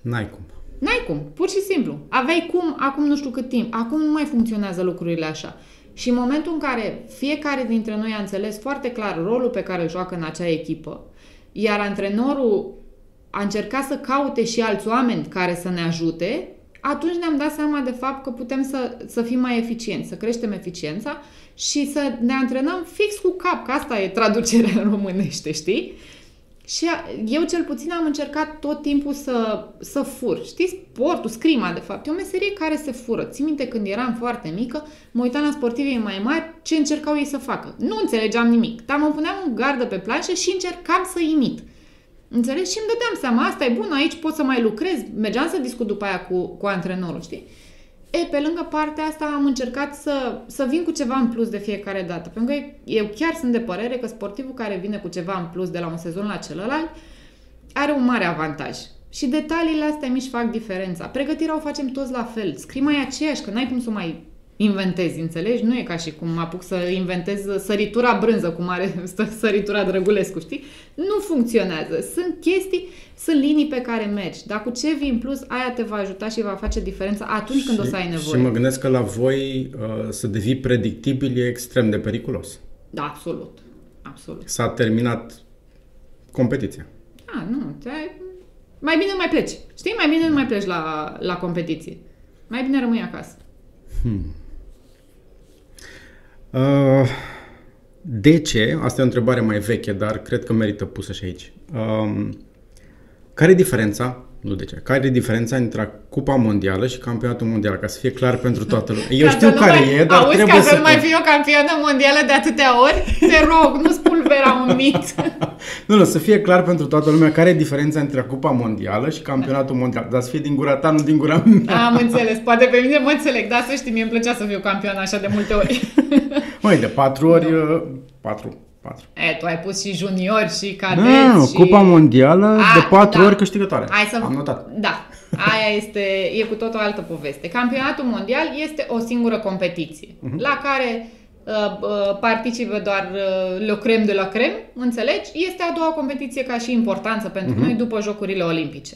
N-ai cum. N-ai cum, pur și simplu. Aveai cum, acum nu știu cât timp. Acum nu mai funcționează lucrurile așa. Și în momentul în care fiecare dintre noi a înțeles foarte clar rolul pe care îl joacă în acea echipă, iar antrenorul a încercat să caute și alți oameni care să ne ajute, atunci ne-am dat seama de fapt că putem să, să fim mai eficienți, să creștem eficiența și să ne antrenăm fix cu cap, că asta e traducerea în românește, știi? Și eu cel puțin am încercat tot timpul să, să fur. Știți, sportul, scrima, de fapt, e o meserie care se fură. Țin minte când eram foarte mică, mă uitam la sportivii mai mari, ce încercau ei să facă. Nu înțelegeam nimic, dar mă puneam în gardă pe planșă și încercam să imit. Înțelegi? Și îmi dădeam seama, asta e bun, aici pot să mai lucrez. Mergeam să discut după aia cu, cu antrenorul, știi? E, pe lângă partea asta am încercat să, să vin cu ceva în plus de fiecare dată. Pentru că eu chiar sunt de părere că sportivul care vine cu ceva în plus de la un sezon la celălalt are un mare avantaj. Și detaliile astea mici fac diferența. Pregătirea o facem toți la fel. Scrii mai aceeași, că n-ai cum să mai inventezi, înțelegi? Nu e ca și cum mă apuc să inventez săritura brânză, cum are săritura Drăgulescu, știi? Nu funcționează. Sunt chestii, sunt linii pe care mergi. Dar cu ce vii în plus, aia te va ajuta și va face diferența atunci și, când o să ai nevoie. Și mă gândesc că la voi uh, să devii predictibil e extrem de periculos. Da, absolut. Absolut. S-a terminat competiția. Ah, nu. Te-ai... Mai bine nu mai pleci. Știi? Mai bine nu mai pleci la, la competiție. Mai bine rămâi acasă. Hmm. Uh, de ce? Asta e o întrebare mai veche, dar cred că merită pusă și aici. Uh, care e diferența? Nu de ce. Care e diferența între Cupa Mondială și Campionatul Mondial? Ca să fie clar pentru toată lumea. Eu ca știu care mai, e, dar auzi, trebuie ca să... nu mai fie o campioană mondială de atâtea ori, te rog, nu spulbera un mit. Nu, nu, să fie clar pentru toată lumea care e diferența între Cupa Mondială și Campionatul Mondial. Dar să fie din gura ta, nu din gura mea. Am înțeles. Poate pe mine mă înțeleg. Da, să știi, mie îmi plăcea să fiu campion așa de multe ori. Măi, de patru ori, no. patru, patru. E, tu ai pus și juniori și cadeți Nu, nu, și... Cupa Mondială A, de patru da. ori câștigătoare. Hai să... Am notat. Da, aia este, e cu tot o altă poveste. Campionatul mondial este o singură competiție uh-huh. la care uh, uh, participă doar uh, le crem de la crem, înțelegi? Este a doua competiție ca și importanță pentru uh-huh. noi după Jocurile Olimpice.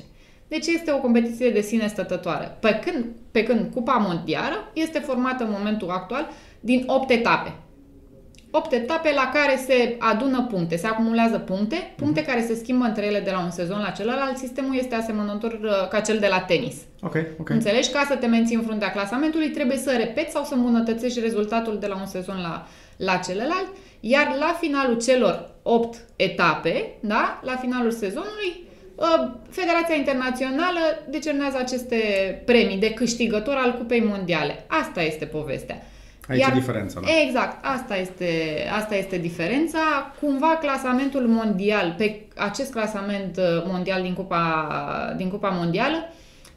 Deci este o competiție de sine stătătoare. Pe când, pe când Cupa Mondială este formată în momentul actual din 8 etape. 8 etape la care se adună puncte, se acumulează puncte, puncte care se schimbă între ele de la un sezon la celălalt. Sistemul este asemănător uh, ca cel de la tenis. Ok, ok. Înțelegi? Ca să te menții în fruntea clasamentului, trebuie să repeți sau să îmbunătățești rezultatul de la un sezon la, la celălalt. Iar la finalul celor 8 etape, da? la finalul sezonului, uh, Federația Internațională decernează aceste premii de câștigător al Cupei Mondiale. Asta este povestea. Aici Iar, e diferența. Da? Exact, asta este, asta este diferența. Cumva clasamentul mondial, pe acest clasament uh, mondial din Cupa, din Cupa Mondială,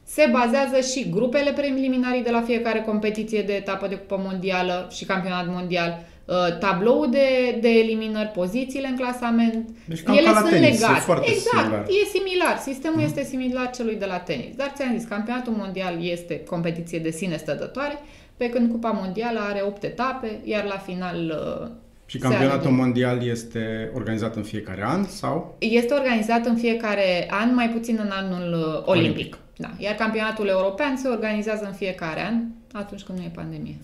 se bazează și grupele preliminarii de la fiecare competiție de etapă de Cupa Mondială și Campionat Mondial, uh, tabloul de, de eliminări, pozițiile în clasament. Deci Ele sunt tenis, legate. E foarte exact, similar. e similar. Sistemul mm. este similar celui de la tenis. Dar ți-am zis, campionatul mondial este competiție de sine stătătoare pe când Cupa Mondială are 8 etape, iar la final uh, și campionatul mondial este organizat în fiecare an sau? Este organizat în fiecare an, mai puțin în anul uh, olimpic. olimpic. Da. Iar campionatul european se organizează în fiecare an, atunci când nu e pandemie.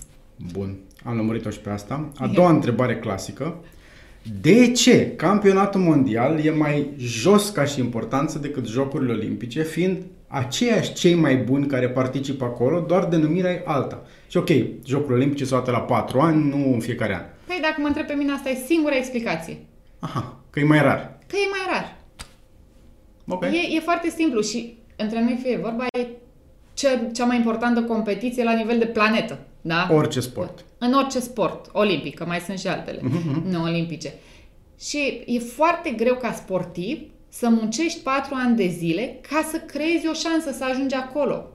Bun, am lămurit-o și pe asta. A doua întrebare clasică. De ce campionatul mondial e mai jos ca și importanță decât Jocurile Olimpice, fiind aceiași cei mai buni care participă acolo, doar denumirea e alta. Și ok, Jocurile Olimpice s-au la 4 ani, nu în fiecare an. Păi dacă mă întreb pe mine, asta e singura explicație. Aha, că e mai rar. Că e mai rar. Ok. E, e foarte simplu și între noi fie vorba, e cea, cea mai importantă competiție la nivel de planetă. Da? Orice sport. În orice sport, olimpic, că mai sunt și altele, uh-huh. nu olimpice. Și e foarte greu ca sportiv să muncești patru ani de zile ca să creezi o șansă să ajungi acolo.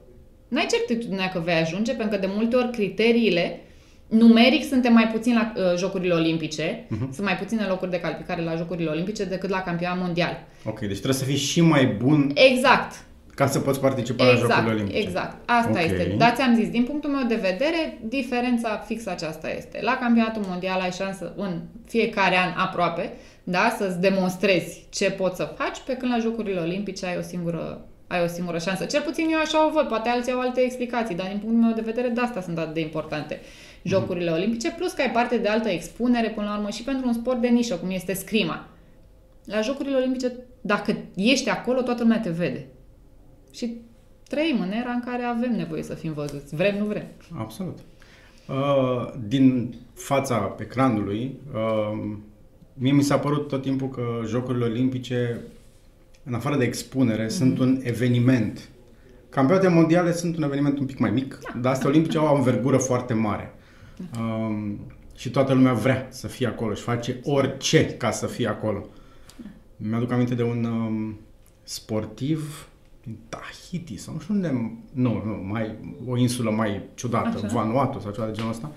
N-ai certitudinea că vei ajunge, pentru că de multe ori criteriile numeric suntem mai puțin la uh, Jocurile Olimpice, uh-huh. sunt mai puține locuri de calificare la Jocurile Olimpice decât la campionat mondial. Ok, deci trebuie să fii și mai bun. Exact. Ca să poți participa exact, la Jocurile Olimpice. Exact, asta okay. este. Dar ți-am zis, din punctul meu de vedere, diferența fixă aceasta este. La campionatul mondial ai șansă în fiecare an aproape, da, să-ți demonstrezi ce poți să faci, pe când la Jocurile Olimpice ai o singură ai o singură șansă. Cel puțin eu așa o văd, poate alții au alte explicații, dar din punctul meu de vedere de asta sunt atât de importante Jocurile mm. Olimpice, plus că ai parte de altă expunere până la urmă și pentru un sport de nișă, cum este scrima. La Jocurile Olimpice, dacă ești acolo, toată lumea te vede. Și trăim în era în care avem nevoie să fim văzuți. Vrem, nu vrem. Absolut. Uh, din fața ecranului, uh, mie mi s-a părut tot timpul că Jocurile Olimpice în afară de expunere, mm-hmm. sunt un eveniment. Campionatele mondiale sunt un eveniment un pic mai mic, da. dar astea olimpice au o învergură foarte mare. Da. Um, și toată lumea vrea să fie acolo și face orice ca să fie acolo. Mi-aduc aminte de un um, sportiv din Tahiti sau nu știu unde, nu, nu, mai, o insulă mai ciudată, Așa. Vanuatu sau ceva de genul ăsta,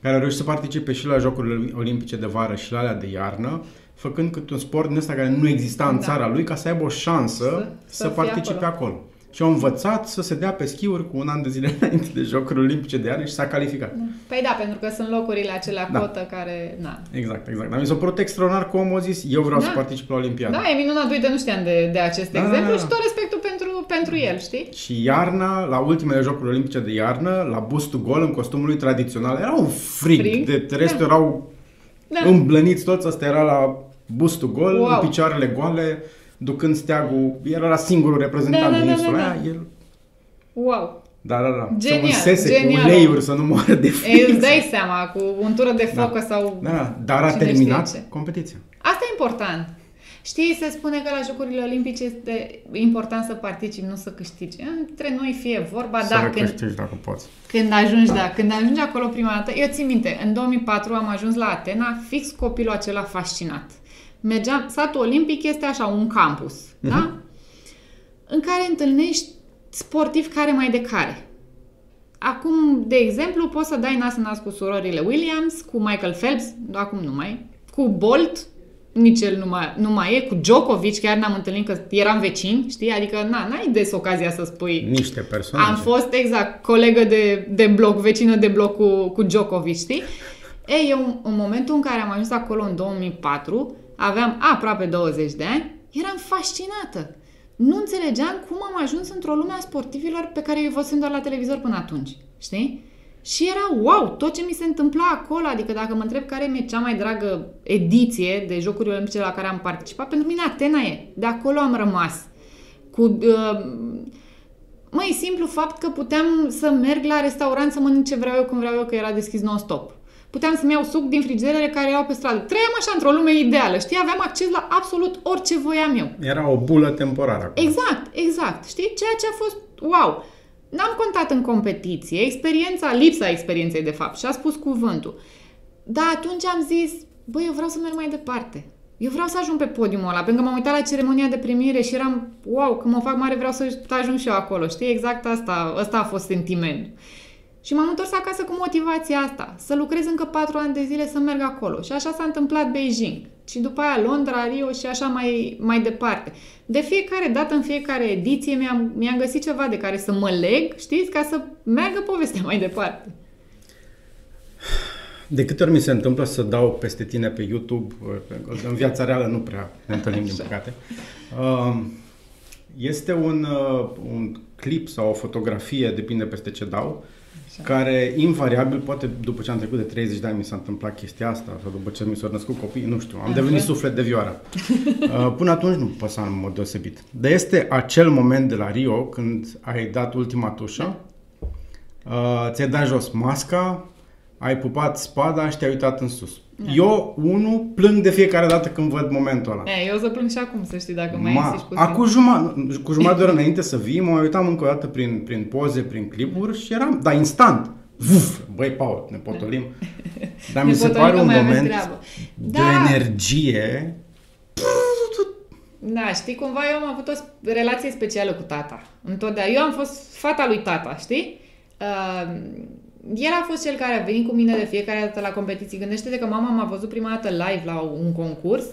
care a reușit să participe și la Jocurile Olimpice de vară și la alea de iarnă făcând cât un sport din ăsta care nu exista în da. țara lui ca să aibă o șansă să, să, să participe acolo. acolo. Și au învățat să se dea pe schiuri cu un an de zile înainte de Jocuri Olimpice de iarnă și s-a calificat. Da. Păi da, pentru că sunt locurile acelea da. cotă care... Na. Exact, exact. Dar mi s-a părut extraordinar cum omul a zis, eu vreau da. să particip la Olimpiadă. Da, e minunat. Uite, nu știam de, de acest da, exemplu da, da. și tot respectul pentru, pentru el, știi? Și iarna, la ultimele Jocuri Olimpice de iarnă, la bustul gol, în costumul lui tradițional, era un frig. frig? De restul da. erau da. îmblăniți toți. Asta era la bustul gol, wow. în picioarele goale, ducând steagul, el era singurul reprezentant da, da, din da, insula da, da. el... Wow! Da, da, da. Genial, să genial. cu uleiuri să nu moară de frig. Ei, îți dai seama, cu untură de focă da. sau... Da, da, dar a terminat competiția. Asta e important. Știi, se spune că la Jocurile Olimpice este important să participi, nu să câștigi. Între noi fie vorba, să da, când, dacă poți. Când ajungi, da. da, când ajungi acolo prima dată, eu țin minte, în 2004 am ajuns la Atena, fix copilul acela fascinat mergeam, satul olimpic este așa, un campus, uh-huh. da? În care întâlnești sportivi care mai de care. Acum, de exemplu, poți să dai nas în nas cu surorile Williams, cu Michael Phelps, acum nu mai, cu Bolt, nici el nu mai, nu mai e, cu Djokovic, chiar n-am întâlnit că eram vecini, știi? Adică, na, n-ai des ocazia să spui... Niște persoane. Am fost, exact, colegă de, de bloc, vecină de bloc cu, cu Djokovic, știi? Ei, eu, în momentul în care am ajuns acolo în 2004, aveam aproape 20 de ani, eram fascinată. Nu înțelegeam cum am ajuns într-o lume a sportivilor pe care eu văzusem doar la televizor până atunci, știi? Și era wow, tot ce mi se întâmpla acolo, adică dacă mă întreb care mi-e cea mai dragă ediție de Jocuri Olimpice la care am participat, pentru mine Atena e. De acolo am rămas. Cu, uh, mai simplu fapt că puteam să merg la restaurant să mănânc ce vreau eu când vreau eu, că era deschis non-stop. Puteam să-mi iau suc din frigiderele care erau pe stradă. Trăiam așa într-o lume ideală, știi? Aveam acces la absolut orice voiam eu. Era o bulă temporară. Acolo. Exact, exact. Știi? Ceea ce a fost wow. N-am contat în competiție, experiența, lipsa experienței de fapt și a spus cuvântul. Dar atunci am zis, băi, eu vreau să merg mai departe. Eu vreau să ajung pe podiumul ăla, pentru că m-am uitat la ceremonia de primire și eram, wow, când mă fac mare vreau să ajung și eu acolo, știi? Exact asta, asta a fost sentimentul. Și m-am întors acasă cu motivația asta, să lucrez încă patru ani de zile să merg acolo. Și așa s-a întâmplat Beijing. Și după aia Londra, Rio și așa mai, mai departe. De fiecare dată, în fiecare ediție, mi-am, mi-am găsit ceva de care să mă leg, știți, ca să meargă povestea mai departe. De câte ori mi se întâmplă să dau peste tine pe YouTube, în viața reală nu prea ne întâlnim, din păcate, um, este un, uh, un clip sau o fotografie, depinde peste ce dau, Așa. care invariabil, poate după ce am trecut de 30 de ani mi s-a întâmplat chestia asta, sau după ce mi s-au născut copii, nu știu, am Așa. devenit suflet de vioară. Uh, până atunci nu păsa în mod deosebit. Dar este acel moment de la Rio, când ai dat ultima tușă, uh, ți-ai dat jos masca, ai pupat spada și te-ai uitat în sus. Da. Eu, unul, plâng de fiecare dată când văd momentul ăla. E, eu o să plâng și acum, să știi, dacă mai Ma, insisti puțin. Acum jumătate, cu jumătate de oră înainte să vii, mă uitam încă o dată prin, prin poze, prin clipuri și eram, dar instant, Vuf, băi, Paul, ne potolim. Dar mi se pare un moment de da. energie. Da, știi, cumva eu am avut o relație specială cu tata. Întotdeauna. Eu am fost fata lui tata, știi? Uh, el a fost cel care a venit cu mine de fiecare dată la competiții. Gândește-te că mama m-a văzut prima dată live la un concurs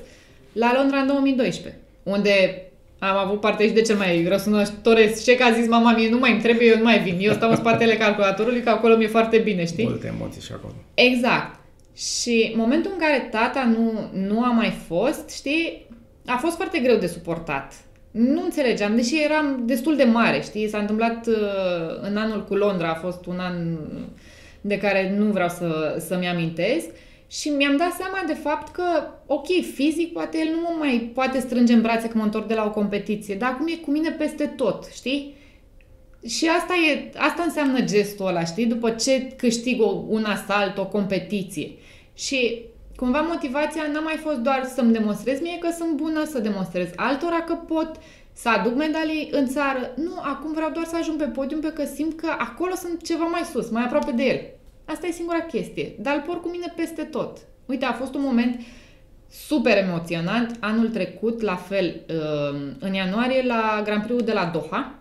la Londra în 2012, unde am avut parte și de cel mai răsunător ce că a zis mama mie, nu mai îmi trebuie, eu nu mai vin. Eu stau în spatele calculatorului, că acolo mi-e foarte bine, știi? Multe emoții și acolo. Exact. Și momentul în care tata nu, nu a mai fost, știi, a fost foarte greu de suportat. Nu înțelegeam, deși eram destul de mare, știi? S-a întâmplat uh, în anul cu Londra, a fost un an de care nu vreau să, să-mi amintesc. Și mi-am dat seama de fapt că, ok, fizic poate el nu mă mai poate strânge în brațe când mă întorc de la o competiție, dar acum e cu mine peste tot, știi? Și asta, e, asta înseamnă gestul ăla, știi? După ce câștig o, un asalt, o competiție. Și cumva motivația n-a mai fost doar să-mi demonstrez mie că sunt bună, să demonstrez altora că pot, să aduc medalii în țară. Nu, acum vreau doar să ajung pe podium pentru că simt că acolo sunt ceva mai sus, mai aproape de el. Asta e singura chestie. Dar îl por cu mine peste tot. Uite, a fost un moment super emoționant. Anul trecut, la fel, uh, în ianuarie, la Grand Prix de la Doha.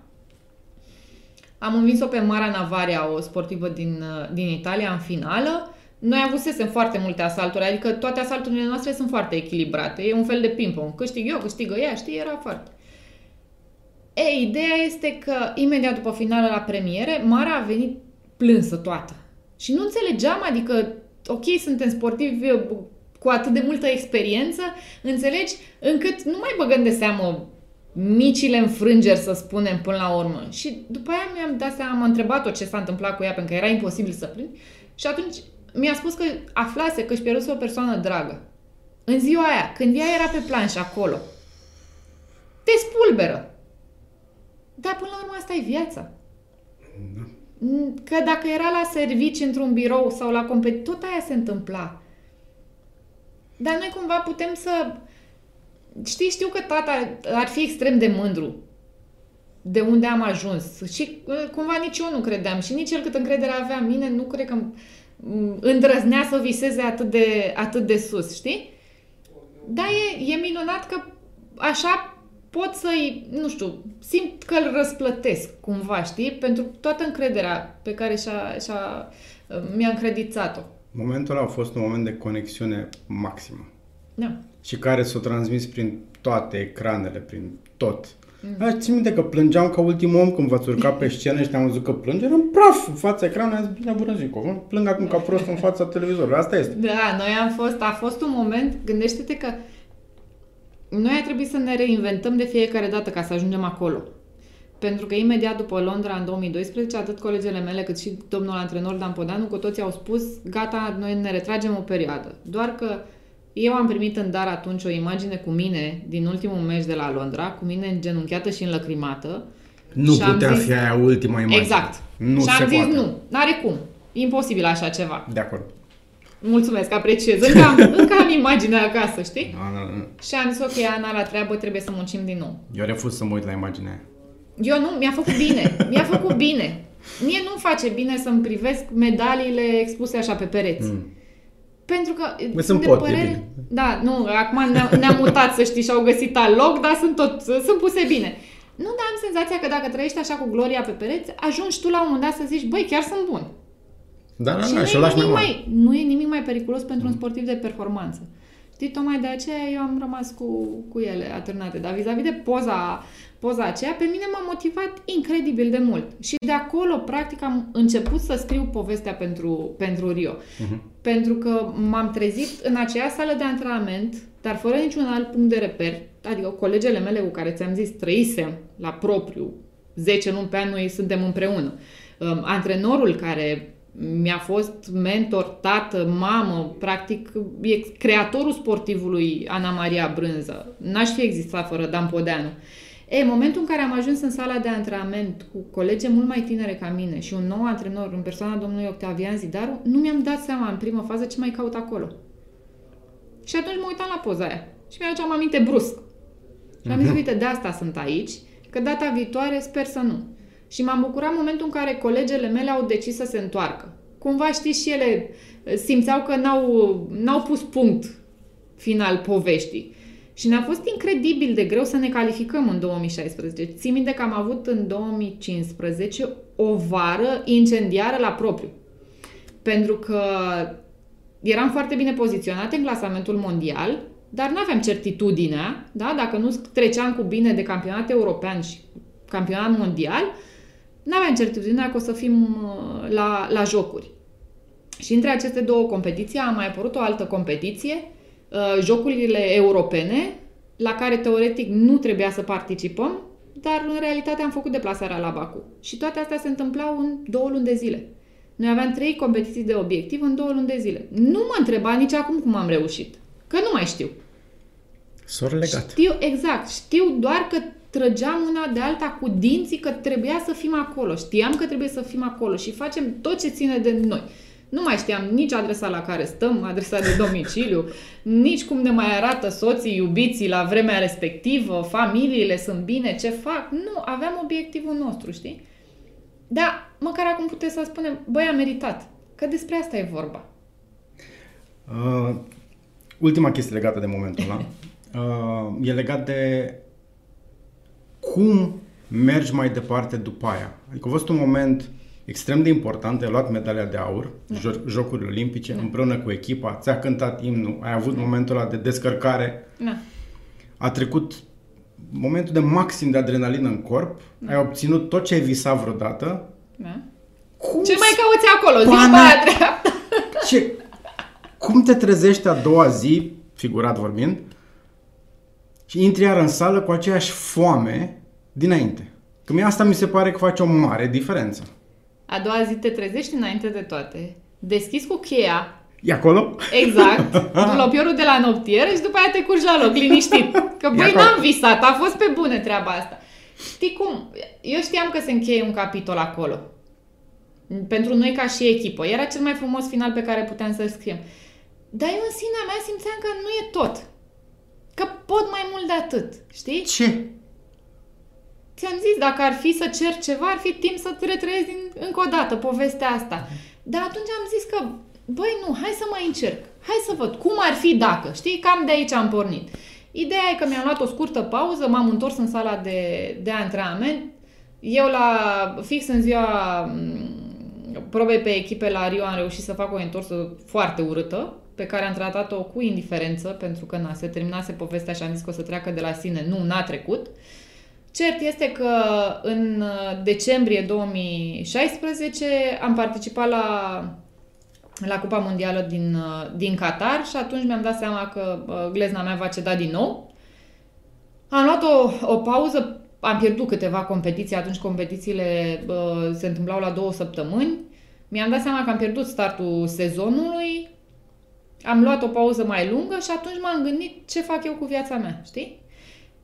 Am învins-o pe Mara Navaria, o sportivă din, uh, din Italia, în finală. Noi avusesem foarte multe asalturi, adică toate asalturile noastre sunt foarte echilibrate. E un fel de ping-pong. Câștig eu, câștigă ea, știi, era foarte. E, ideea este că imediat după finală la premiere, Mara a venit plânsă toată. Și nu înțelegeam, adică, ok, suntem sportivi uh, cu atât de multă experiență, înțelegi, încât nu mai băgăm de seamă micile înfrângeri, să spunem, până la urmă. Și după aia mi-am dat seama, am întrebat-o ce s-a întâmplat cu ea, pentru că era imposibil să plâng. Și atunci mi-a spus că aflase că își pierduse o persoană dragă. În ziua aia, când ea era pe planșă acolo. Te spulberă. Dar până la urmă asta e viața. Da. Că dacă era la servici într-un birou sau la competiție, tot aia se întâmpla. Dar noi cumva putem să... Știi, știu că tata ar fi extrem de mândru de unde am ajuns. Și uh, cumva nici eu nu credeam și nici el cât încredere avea în mine, nu cred că îndrăznea să viseze atât de, atât de sus, știi? Da, e, e minunat că așa pot să-i, nu știu, simt că îl răsplătesc cumva, știi? Pentru toată încrederea pe care și-a, și-a, mi-a încredițat-o. Momentul ăla a fost un moment de conexiune maximă. Da. Și care s-a transmis prin toate ecranele, prin tot. Mm. Aș țin minte că plângeam ca ultimul om când v-ați urcat pe scenă și te-am văzut că plânge, eram praf în fața ecranului, am zis, bine, bună ziua, plâng acum ca prost în fața televizorului, asta este. Da, noi am fost, a fost un moment, gândește-te că noi a trebuit să ne reinventăm de fiecare dată ca să ajungem acolo. Pentru că imediat după Londra, în 2012, atât colegele mele cât și domnul antrenor Dan Podanu, cu toții au spus, gata, noi ne retragem o perioadă. Doar că eu am primit în dar atunci o imagine cu mine din ultimul meci de la Londra, cu mine îngenunchiată și înlăcrimată. Nu și putea zis, fi aia ultima imagine. Exact. Nu și se am zis poate. nu, n-are cum. Imposibil așa ceva. De acord. Mulțumesc, apreciez. Încă am, încă am imaginea acasă, știi? Da, da, da. Și am zis, ok, Ana, la treabă trebuie să muncim din nou. Eu refuz să mă uit la imaginea aia. Eu nu, mi-a făcut bine. Mi-a făcut bine. Mie nu-mi face bine să-mi privesc medaliile expuse așa pe pereți. Mm. Pentru că Bă, sunt pot, e bine. Da, nu, acum ne-am, ne mutat, să știi, și au găsit alt loc, dar sunt tot, sunt puse bine. Nu, dar am senzația că dacă trăiești așa cu gloria pe pereți, ajungi tu la un moment dat să zici, băi, chiar sunt bun. Da, da, și da, nu și o e lași mai nimic mare. mai, nu e nimic mai periculos pentru un sportiv de performanță. Știi, tocmai de aceea eu am rămas cu, cu ele atârnate. Dar vis-a-vis de poza, poza aceea, pe mine m-a motivat incredibil de mult. Și de acolo, practic, am început să scriu povestea pentru, pentru Rio. Mhm. Pentru că m-am trezit în aceea sală de antrenament, dar fără niciun alt punct de reper. Adică colegele mele cu care ți-am zis, trăisem la propriu 10 luni pe an, noi suntem împreună. Um, antrenorul care mi-a fost mentor, tată, mamă, practic e creatorul sportivului Ana Maria Brânză. N-aș fi existat fără Dan Podeanu. E, momentul în care am ajuns în sala de antrenament cu colegi mult mai tinere ca mine și un nou antrenor în persoana domnului Octavian Zidaru, nu mi-am dat seama în primă fază ce mai caut acolo. Și atunci mă uitam la poza aia și mi-aduceam aminte brusc. Și am zis, uite, de asta sunt aici, că data viitoare sper să nu. Și m-am bucurat momentul în care colegele mele au decis să se întoarcă. Cumva, știi, și ele simțeau că n-au, n-au pus punct final poveștii. Și ne-a fost incredibil de greu să ne calificăm în 2016. Țin minte că am avut în 2015 o vară incendiară la propriu. Pentru că eram foarte bine poziționate în clasamentul mondial, dar nu aveam certitudinea, da? dacă nu treceam cu bine de campionat european și campionat mondial, nu aveam certitudinea că o să fim uh, la, la jocuri. Și între aceste două competiții a mai apărut o altă competiție, uh, jocurile europene, la care teoretic nu trebuia să participăm, dar în realitate am făcut deplasarea la Baku. Și toate astea se întâmplau în două luni de zile. Noi aveam trei competiții de obiectiv în două luni de zile. Nu mă întreba nici acum cum am reușit, că nu mai știu. S-au legat. Știu, exact. Știu doar că trăgeam una de alta cu dinții că trebuia să fim acolo. Știam că trebuie să fim acolo și facem tot ce ține de noi. Nu mai știam nici adresa la care stăm, adresa de domiciliu, nici cum ne mai arată soții, iubiții la vremea respectivă, familiile sunt bine, ce fac. Nu, aveam obiectivul nostru, știi? Da, măcar acum puteți să spunem, băi, a meritat. Că despre asta e vorba. Uh, ultima chestie legată de momentul ăla uh, e legat de cum mergi mai departe după aia. Adică a fost un moment extrem de important, ai luat medalia de aur, da. Jocurile Olimpice, da. împreună cu echipa, ți-a cântat imnul, ai avut da. momentul ăla de descărcare, Da. a trecut momentul de maxim de adrenalină în corp, da. ai obținut tot ce ai visat vreodată. da. Cum Ce mai cauți acolo? Zi Pana- pe aia dreaptă. Ce? Cum te trezești a doua zi, figurat vorbind, și intri iar în sală cu aceeași foame dinainte? Că mie asta mi se pare că face o mare diferență. A doua zi te trezești înainte de toate. Deschizi cu cheia, E acolo? exact, dulopiorul de la noptier și după aia te curgi la loc, liniștit. Că băi, acolo. n-am visat, a fost pe bune treaba asta. Știi cum? Eu știam că se încheie un capitol acolo. Pentru noi ca și echipă. Era cel mai frumos final pe care puteam să-l scriem. Dar eu în sinea mea simțeam că nu e tot. Că pot mai mult de atât. Știi? Ce? Ți-am zis, dacă ar fi să cer ceva, ar fi timp să-ți retrăiesc din, încă o dată povestea asta. Dar atunci am zis că, băi, nu, hai să mai încerc. hai să văd, cum ar fi dacă, știi, cam de aici am pornit. Ideea e că mi-am luat o scurtă pauză, m-am întors în sala de, de antrenament, eu la fix în ziua mm, probei pe echipe la Rio am reușit să fac o întorsă foarte urâtă, pe care am tratat-o cu indiferență, pentru că na, se terminase povestea și am zis că o să treacă de la sine. Nu, n-a trecut. Cert este că în uh, decembrie 2016 am participat la, la Cupa Mondială din, uh, din Qatar și atunci mi-am dat seama că uh, glezna mea va ceda din nou. Am luat o, o pauză, am pierdut câteva competiții, atunci competițiile uh, se întâmplau la două săptămâni. Mi-am dat seama că am pierdut startul sezonului, am luat o pauză mai lungă și atunci m-am gândit ce fac eu cu viața mea, știi?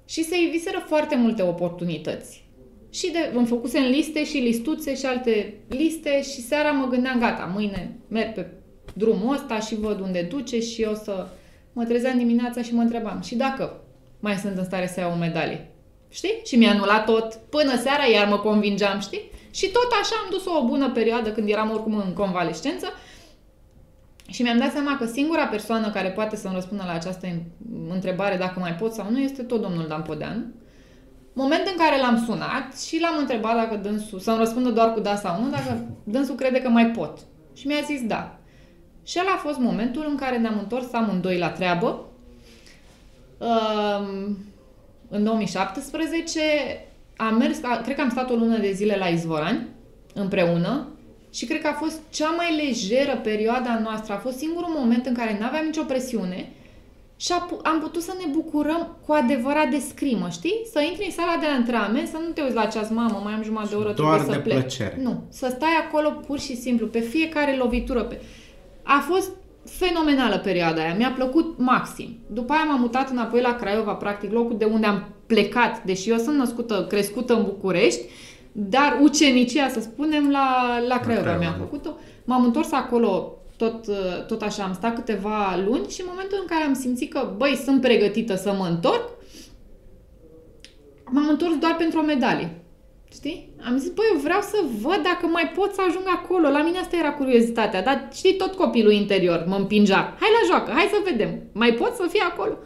Și se viseră foarte multe oportunități. Și de, îmi făcusem liste și listuțe și alte liste și seara mă gândeam, gata, mâine merg pe drumul ăsta și văd unde duce și o să mă trezeam dimineața și mă întrebam, și dacă mai sunt în stare să iau o medalie? Știi? Și mi-a anulat tot până seara, iar mă convingeam, știi? Și tot așa am dus o bună perioadă când eram oricum în convalescență și mi-am dat seama că singura persoană care poate să-mi răspundă la această întrebare, dacă mai pot sau nu, este tot domnul Dan Podean. Moment în care l-am sunat și l-am întrebat dacă dânsul, să-mi răspundă doar cu da sau nu, dacă dânsul crede că mai pot. Și mi-a zis da. Și el a fost momentul în care ne-am întors amândoi la treabă. În 2017 am mers, cred că am stat o lună de zile la Izvorani, împreună, și cred că a fost cea mai lejeră perioada noastră. A fost singurul moment în care nu aveam nicio presiune și am putut să ne bucurăm cu adevărat de scrimă, știi? Să intri în sala de antrenament, să nu te uiți la ceas, mamă, mai am jumătate de oră, Doar trebuie de să plec. plăcere. Nu, să stai acolo pur și simplu, pe fiecare lovitură. Pe... A fost fenomenală perioada aia, mi-a plăcut maxim. După aia m-am mutat înapoi la Craiova, practic locul de unde am plecat, deși eu sunt născută, crescută în București, dar ucenicia, să spunem, la, la Craiova mi-am făcut-o. M-am întors acolo tot, tot așa, am stat câteva luni și în momentul în care am simțit că, băi, sunt pregătită să mă întorc, m-am întors doar pentru o medalie. Știi? Am zis, băi, eu vreau să văd dacă mai pot să ajung acolo. La mine asta era curiozitatea, dar știi, tot copilul interior mă împingea. Hai la joacă, hai să vedem. Mai pot să fie acolo?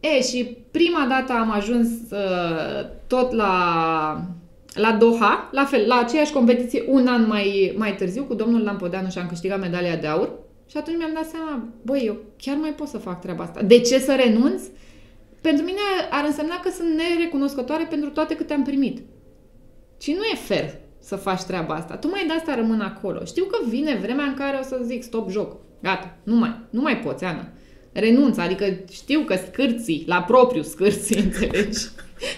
E, și prima dată am ajuns uh, tot la la Doha, la fel, la aceeași competiție, un an mai, mai târziu, cu domnul Lampodeanu și am câștigat medalia de aur. Și atunci mi-am dat seama, băi, eu chiar mai pot să fac treaba asta. De ce să renunț? Pentru mine ar însemna că sunt nerecunoscătoare pentru toate câte am primit. Și nu e fair să faci treaba asta. Tu mai de asta rămân acolo. Știu că vine vremea în care o să zic stop joc. Gata, nu mai, nu mai poți, Ana. Renunț, adică știu că scârții, la propriu scârții, înțelegi?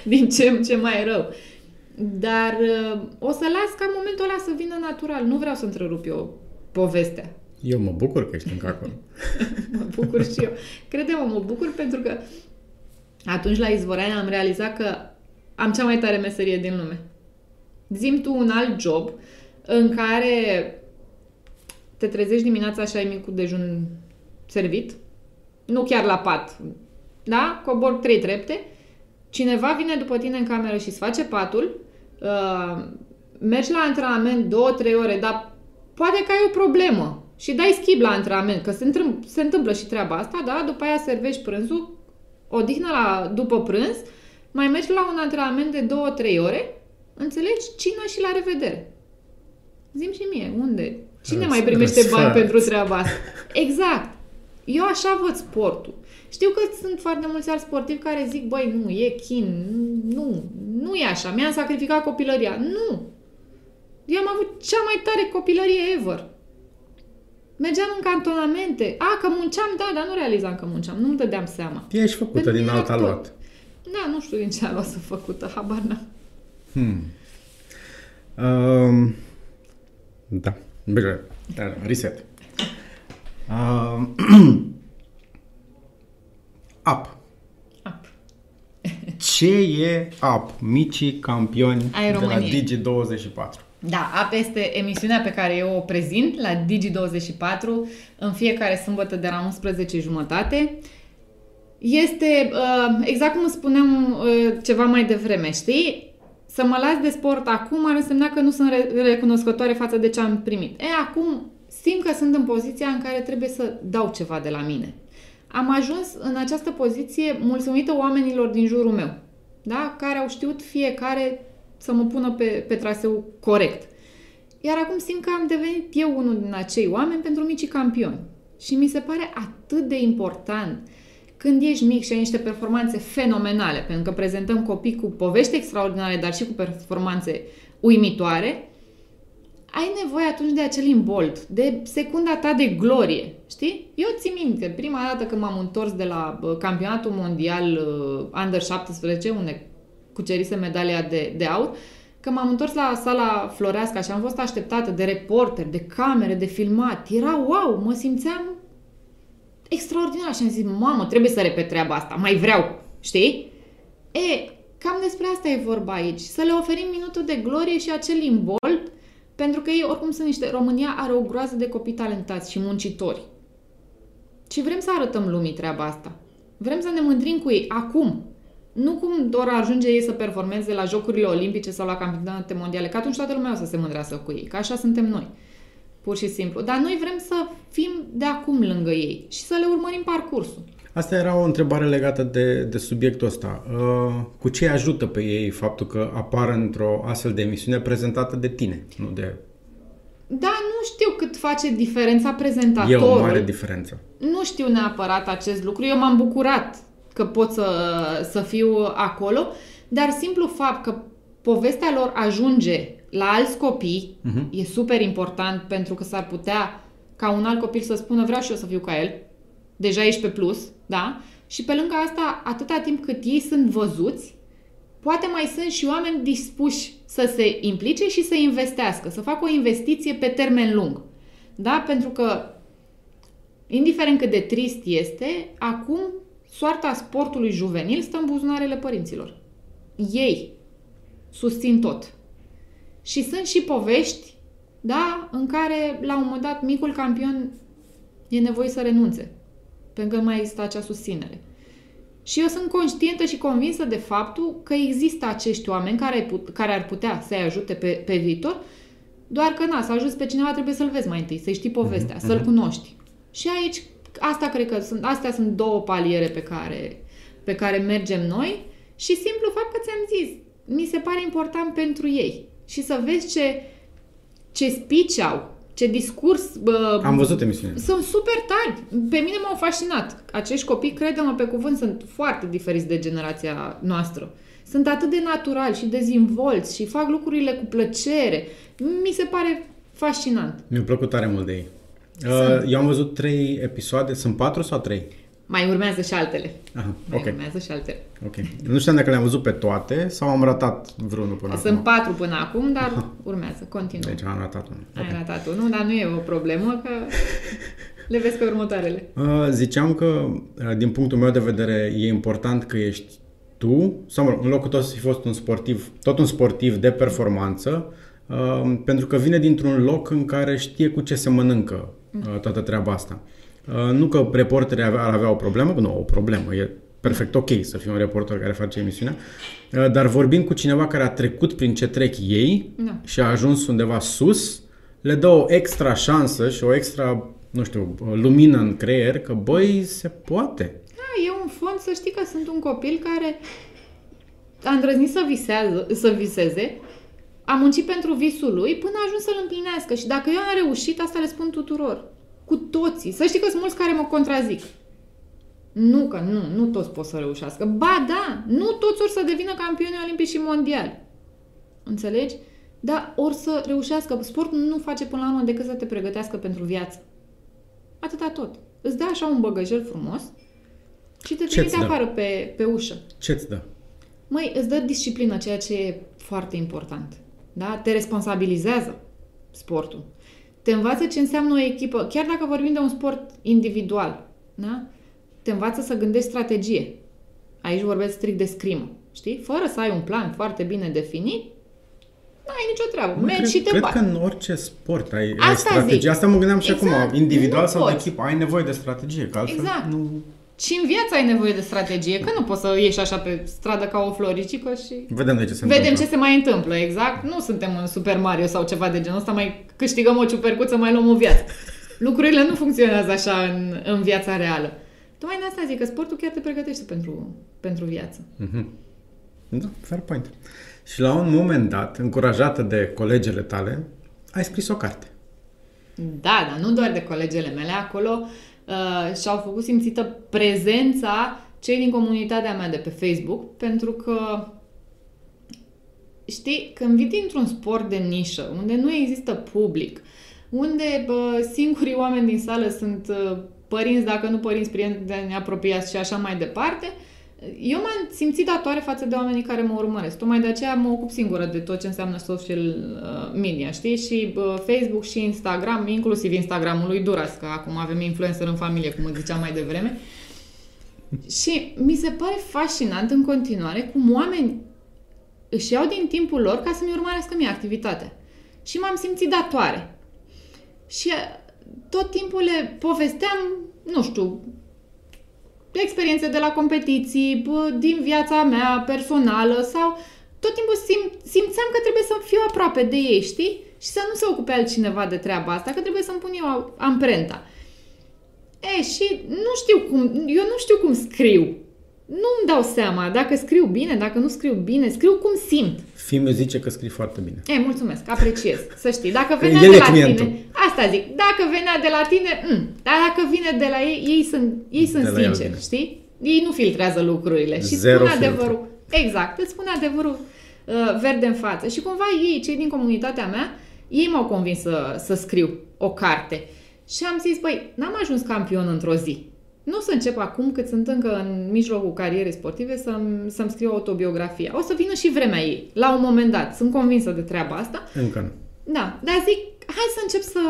Din ce, ce mai e rău. Dar uh, o să las ca momentul ăla să vină natural. Nu vreau să întrerup eu povestea. Eu mă bucur că ești încă acolo. mă bucur și eu. Crede-mă, mă bucur pentru că atunci la Izvorania am realizat că am cea mai tare meserie din lume. Zim tu un alt job în care te trezești dimineața și ai micul dejun servit, nu chiar la pat, da? Cobor trei trepte, cineva vine după tine în cameră și îți face patul, uh, mergi la antrenament două, trei ore, dar poate că ai o problemă și dai schimb la antrenament, că se, întâmplă, se întâmplă și treaba asta, da? După aia servești prânzul, odihnă la, după prânz, mai mergi la un antrenament de două, trei ore, înțelegi? Cină și la revedere. Zim și mie, unde? Cine mai primește bani pentru treaba asta? Exact. Eu așa văd sportul. Știu că sunt foarte mulți alți sportivi care zic, băi, nu, e chin, nu, nu e așa, mi-am sacrificat copilăria. Nu! Eu am avut cea mai tare copilărie ever. Mergeam în cantonamente. A, că munceam, da, dar nu realizam că munceam. Nu-mi dădeam seama. Ești făcută Pentru din alta luat. Da, nu știu din ce a luat să făcută, habar n-am. Hmm. Um, da. Bine, reset. Um, Up. Up. Ce e Up? Micii campioni Ai de la Digi24. Da, AP este emisiunea pe care eu o prezint la Digi24 în fiecare sâmbătă de la 11 jumătate. Este, uh, exact cum spuneam uh, ceva mai devreme, știi? Să mă las de sport acum ar însemna că nu sunt recunoscătoare față de ce am primit. E, acum simt că sunt în poziția în care trebuie să dau ceva de la mine. Am ajuns în această poziție mulțumită oamenilor din jurul meu, da? care au știut fiecare să mă pună pe, pe traseu corect. Iar acum simt că am devenit eu unul din acei oameni pentru micii campioni. Și mi se pare atât de important când ești mic și ai niște performanțe fenomenale, pentru că prezentăm copii cu povești extraordinare, dar și cu performanțe uimitoare, ai nevoie atunci de acel imbold, de secunda ta de glorie, știi? Eu țin minte, prima dată când m-am întors de la campionatul mondial uh, Under 17, unde cucerise medalia de, de aur, că m-am întors la sala Floreasca și am fost așteptată de reporteri, de camere, de filmat. Era wow, mă simțeam extraordinar și am zis, mamă, trebuie să repet treaba asta, mai vreau, știi? E, cam despre asta e vorba aici, să le oferim minutul de glorie și acel imbold, pentru că ei oricum sunt niște, România are o groază de copii talentați și muncitori. Și vrem să arătăm lumii treaba asta. Vrem să ne mândrim cu ei acum, nu cum doar ajunge ei să performeze la Jocurile Olimpice sau la campionate mondiale, că atunci toată lumea o să se mândrească cu ei, că așa suntem noi. Pur și simplu. Dar noi vrem să fim de acum lângă ei și să le urmărim parcursul. Asta era o întrebare legată de, de subiectul ăsta. Uh, cu ce ajută pe ei faptul că apar într-o astfel de emisiune prezentată de tine, nu de... Da, nu știu cât face diferența prezentatorul. E o mare diferență. Nu știu neapărat acest lucru. Eu m-am bucurat că pot să, să fiu acolo, dar simplu fapt că povestea lor ajunge la alți copii uh-huh. e super important pentru că s-ar putea ca un alt copil să spună vreau și eu să fiu ca el, deja ești pe plus, da? Și pe lângă asta, atâta timp cât ei sunt văzuți, poate mai sunt și oameni dispuși să se implice și să investească, să facă o investiție pe termen lung. Da? Pentru că, indiferent cât de trist este, acum soarta sportului juvenil stă în buzunarele părinților. Ei susțin tot. Și sunt și povești, da, în care, la un moment dat, micul campion e nevoie să renunțe, pentru că nu mai există acea susținere. Și eu sunt conștientă și convinsă de faptul că există acești oameni care, care ar putea să-i ajute pe, pe viitor, doar că, na, să ajuți pe cineva trebuie să-l vezi mai întâi, să-i știi povestea, mm-hmm. să-l mhm. cunoști. Și aici asta cred că sunt, astea sunt două paliere pe care, pe care mergem noi și simplu fapt că ți-am zis, mi se pare important pentru ei. Și să vezi ce, ce speech au, ce discurs... Bă, Am văzut emisiunea. Sunt super tari. Pe mine m-au fascinat. Acești copii, crede-mă pe cuvânt, sunt foarte diferiți de generația noastră. Sunt atât de naturali și dezvolți și fac lucrurile cu plăcere. Mi se pare fascinant. Mi-a plăcut tare mult de ei. Uh, eu am văzut trei episoade, sunt patru sau trei? Mai urmează și altele. Aha, Mai okay. urmează și altele. Ok. Nu știam dacă le-am văzut pe toate sau am ratat vreunul până Sunt acum. patru până acum, dar Aha. urmează, continuă. Deci am ratat unul. Ai okay. ratat unul, dar nu e o problemă că le vezi pe următoarele. Uh, ziceam că, uh, din punctul meu de vedere, e important că ești tu, sau mă în locul tău să fi fost un sportiv, tot un sportiv de performanță, uh, pentru că vine dintr-un loc în care știe cu ce se mănâncă uh, toată treaba asta. Uh, nu că reporterii ar avea o problemă, nu, o problemă, e perfect ok să fii un reporter care face emisiunea, uh, dar vorbind cu cineva care a trecut prin ce trec ei da. și a ajuns undeva sus, le dă o extra șansă și o extra, nu știu, lumină în creier că, băi, se poate. Da, e un fond să știi că sunt un copil care a îndrăznit să, visează, să viseze, a muncit pentru visul lui până a ajuns să-l împlinească. Și dacă eu am reușit, asta le spun tuturor. Cu toții. Să știi că sunt mulți care mă contrazic. Nu, că nu, nu toți pot să reușească. Ba da, nu toți or să devină campioni olimpici și mondiali. Înțelegi? Dar or să reușească. Sportul nu face până la urmă decât să te pregătească pentru viață. Atâta tot. Îți dă așa un băgăjel frumos și te trimite afară pe, pe ușă. Ce-ți dă? Măi, îți dă disciplină, ceea ce e foarte important. Da? Te responsabilizează sportul. Te învață ce înseamnă o echipă, chiar dacă vorbim de un sport individual. Da? Te învață să gândești strategie. Aici vorbesc strict de scrimă. Știi? Fără să ai un plan foarte bine definit, n-ai nicio treabă. Mă, Mergi cred, și te Cred bagi. că în orice sport ai, Asta ai strategie. Zic. Asta mă gândeam și exact. acum. Individual nu sau poți. de echipă ai nevoie de strategie, că altfel exact. nu... Și în viață ai nevoie de strategie, că nu poți să ieși așa pe stradă ca o floricică și... Vedem de ce se Vedem întâmplă. ce se mai întâmplă, exact. Nu suntem în Super Mario sau ceva de genul ăsta, mai câștigăm o ciupercuță, mai luăm o viață. Lucrurile nu funcționează așa în, în viața reală. Tocmai de asta zic că sportul chiar te pregătește pentru, pentru viață. Mhm. Da, fair point. Și la un moment dat, încurajată de colegele tale, ai scris o carte. Da, dar nu doar de colegele mele, acolo uh, și-au făcut simțită prezența cei din comunitatea mea de pe Facebook, pentru că știi, când vii dintr-un sport de nișă, unde nu există public, unde bă, singurii oameni din sală sunt uh, părinți, dacă nu părinți, prieteni apropiați și așa mai departe, eu m-am simțit datoare față de oamenii care mă urmăresc. Tocmai de aceea mă ocup singură de tot ce înseamnă social uh, media, știi? Și uh, Facebook și Instagram, inclusiv Instagramul lui Duras, că acum avem influencer în familie, cum îți ziceam mai devreme. Și mi se pare fascinant în continuare cum oameni își iau din timpul lor ca să-mi urmărească mie activitatea. Și m-am simțit datoare. Și uh, tot timpul le povesteam, nu știu, experiențe de la competiții, bă, din viața mea personală sau tot timpul sim, simțeam că trebuie să fiu aproape de ei, știi? Și să nu se ocupe altcineva de treaba asta, că trebuie să-mi pun eu amprenta. E, și nu știu cum, eu nu știu cum scriu. Nu-mi dau seama dacă scriu bine, dacă nu scriu bine, scriu cum simt. Fimiu zice că scrii foarte bine. E, mulțumesc, apreciez, să știi. Dacă Că venea el de e la clientul. tine, asta zic, dacă venea de la tine, mm, dar dacă vine de la ei, ei sunt, ei sunt De la el sinceri, vine. știi? Ei nu filtrează lucrurile și Zero spun filtre. adevărul. Exact, îți spun adevărul uh, verde în față. Și cumva ei, cei din comunitatea mea, ei m-au convins să, să scriu o carte. Și am zis, băi, n-am ajuns campion într-o zi. Nu o să încep acum, cât sunt încă în mijlocul carierei sportive, să-mi, să-mi scriu o autobiografie. O să vină și vremea ei, la un moment dat. Sunt convinsă de treaba asta. Încă nu. Da, dar zic, hai să încep să,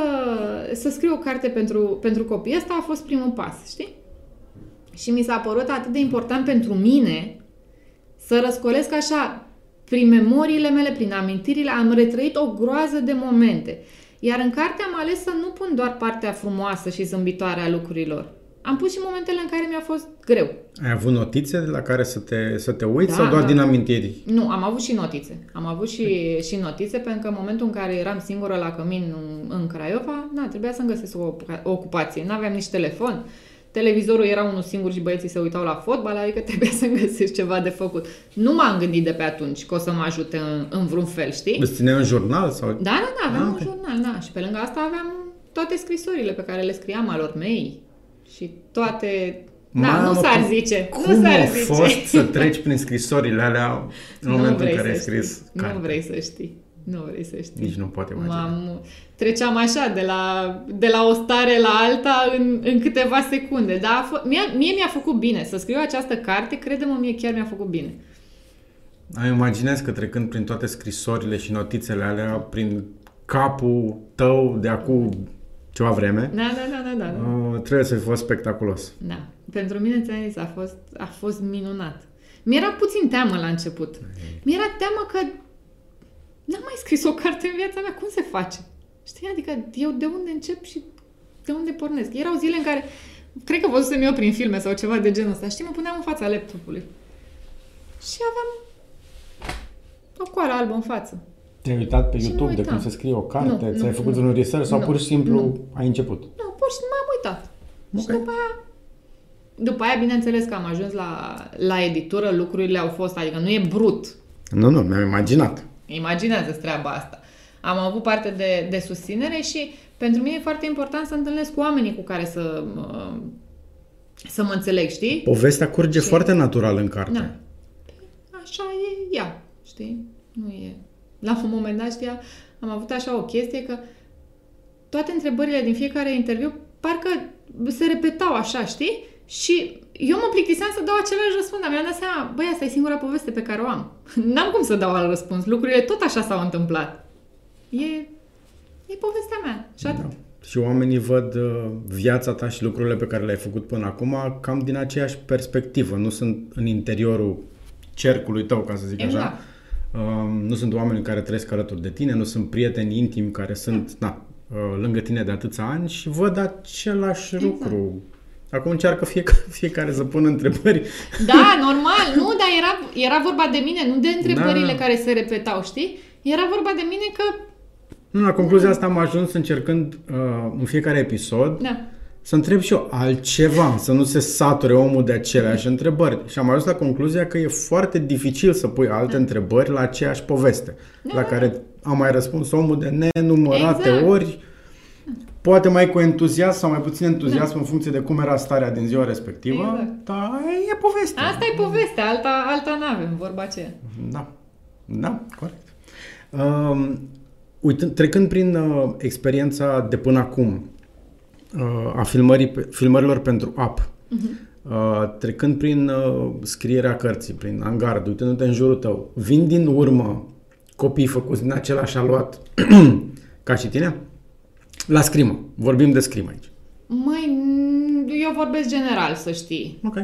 să scriu o carte pentru, pentru copii. Asta a fost primul pas, știi? Și mi s-a părut atât de important pentru mine să răscolesc așa, prin memoriile mele, prin amintirile, am retrăit o groază de momente. Iar în carte am ales să nu pun doar partea frumoasă și zâmbitoare a lucrurilor. Am pus și momentele în care mi-a fost greu. Ai avut notițe la care să te, să te uiți Da, sau doar da. din amintiri? Nu, am avut și notițe. Am avut și, și notițe pentru că în momentul în care eram singură la cămin în, în Craiova, na, trebuia să-mi găsesc o, o ocupație. N-aveam nici telefon. Televizorul era unul singur și băieții se uitau la fotbal, adică trebuia să-mi găsesc ceva de făcut. Nu m-am gândit de pe atunci că o să mă ajute în, în vreun fel, știi? Îți țineai un jurnal? Sau... Da, da, da, aveam Ah, un ok. jurnal, da. Și pe lângă asta aveam toate scrisorile pe care le scriam alor mei și toate... Da, Mamă, nu s-ar cum- zice. Cum nu s-ar a zice. fost să treci prin scrisorile alea în Nu momentul în vrei care ai să scris știi. cartea? Nu vrei să știi. Nu vrei să știi. Nici nu pot imagina. M-am, treceam așa de la, de la o stare la alta în, în câteva secunde. Dar a f- mie, mie mi-a făcut bine. Să scriu această carte, crede-mă, mie chiar mi-a făcut bine. Ai imaginez că trecând prin toate scrisorile și notițele alea, prin capul tău de acum ceva vreme, Da, da, da, da, da. uh, trebuie să fi fost spectaculos. Da. Pentru mine, ți-am zis, a fost, a fost minunat. Mi-era puțin teamă la început. Mi-era teamă că n-am mai scris o carte în viața mea. Cum se face? Știi? Adică eu de unde încep și de unde pornesc? Erau zile în care, cred că văzusem eu prin filme sau ceva de genul ăsta, știi, mă puneam în fața laptopului. Și aveam o coală albă în față. Te-ai uitat pe Și YouTube mă de cum uitam. se scrie o carte? Nu, Ți-ai nu, făcut nu. vreun research sau Nu, pur și simplu nu. ai început? Nu, pur și simplu m-am uitat. Și Ok. după aia, după aia, bineînțeles că am ajuns la, la editură, lucrurile au fost, adică nu e brut. Nu, nu, mi-am imaginat. Imaginează treaba asta. Am avut parte de, de susținere și pentru mine e foarte important să întâlnesc cu oamenii cu care să, uh, să mă înțeleg, știi? Povestea curge Și- foarte natural în carte. Da. Așa e ea, știi? Nu e... La un moment dat, știa, am avut așa o chestie că toate întrebările din fiecare interviu parcă se repetau așa, știi? Și eu mă plictiseam să dau același răspuns, dar mi-am dat seama, băi, asta e singura poveste pe care o am. N-am cum să dau alt răspuns. Lucrurile tot așa s-au întâmplat. E, e povestea mea. Și atât. Da. Și oamenii văd uh, viața ta și lucrurile pe care le-ai făcut până acum cam din aceeași perspectivă. Nu sunt în interiorul cercului tău, ca să zic Exact. așa. Uh, nu sunt oameni care trăiesc alături de tine, nu sunt prieteni intimi care sunt na, uh, lângă tine de atâția ani și văd același Exact. lucru. Acum încearcă fiecare, fiecare să pună întrebări. Da, normal, nu, dar era, era vorba de mine, nu de întrebările Da. care se repetau, știi? Era vorba de mine că, Nu, la concluzia asta am ajuns încercând uh, în fiecare episod da, să întreb și eu altceva, să nu se sature omul de aceleași întrebări. Și am ajuns la concluzia că e foarte dificil să pui alte întrebări la aceeași poveste, Da, la da, care a mai răspuns omul de nenumărate Exact. ori, poate mai cu entuziasm sau mai puțin entuziasm în funcție de cum era starea din ziua respectivă, Exact. dar e poveste. asta e povestea, alta, alta n-avem, vorba aceea. Da, da, corect. Uh, uitând, trecând prin uh, experiența de până acum uh, a filmării, pe- filmărilor pentru app, uh, trecând prin uh, scrierea cărții, prin angard, uitându-te în jurul tău, vin din urmă copii făcuți din același aluat ca și tine? La scrimă. Vorbim de scrimă aici. Măi, n- eu vorbesc general, să știi. Ok.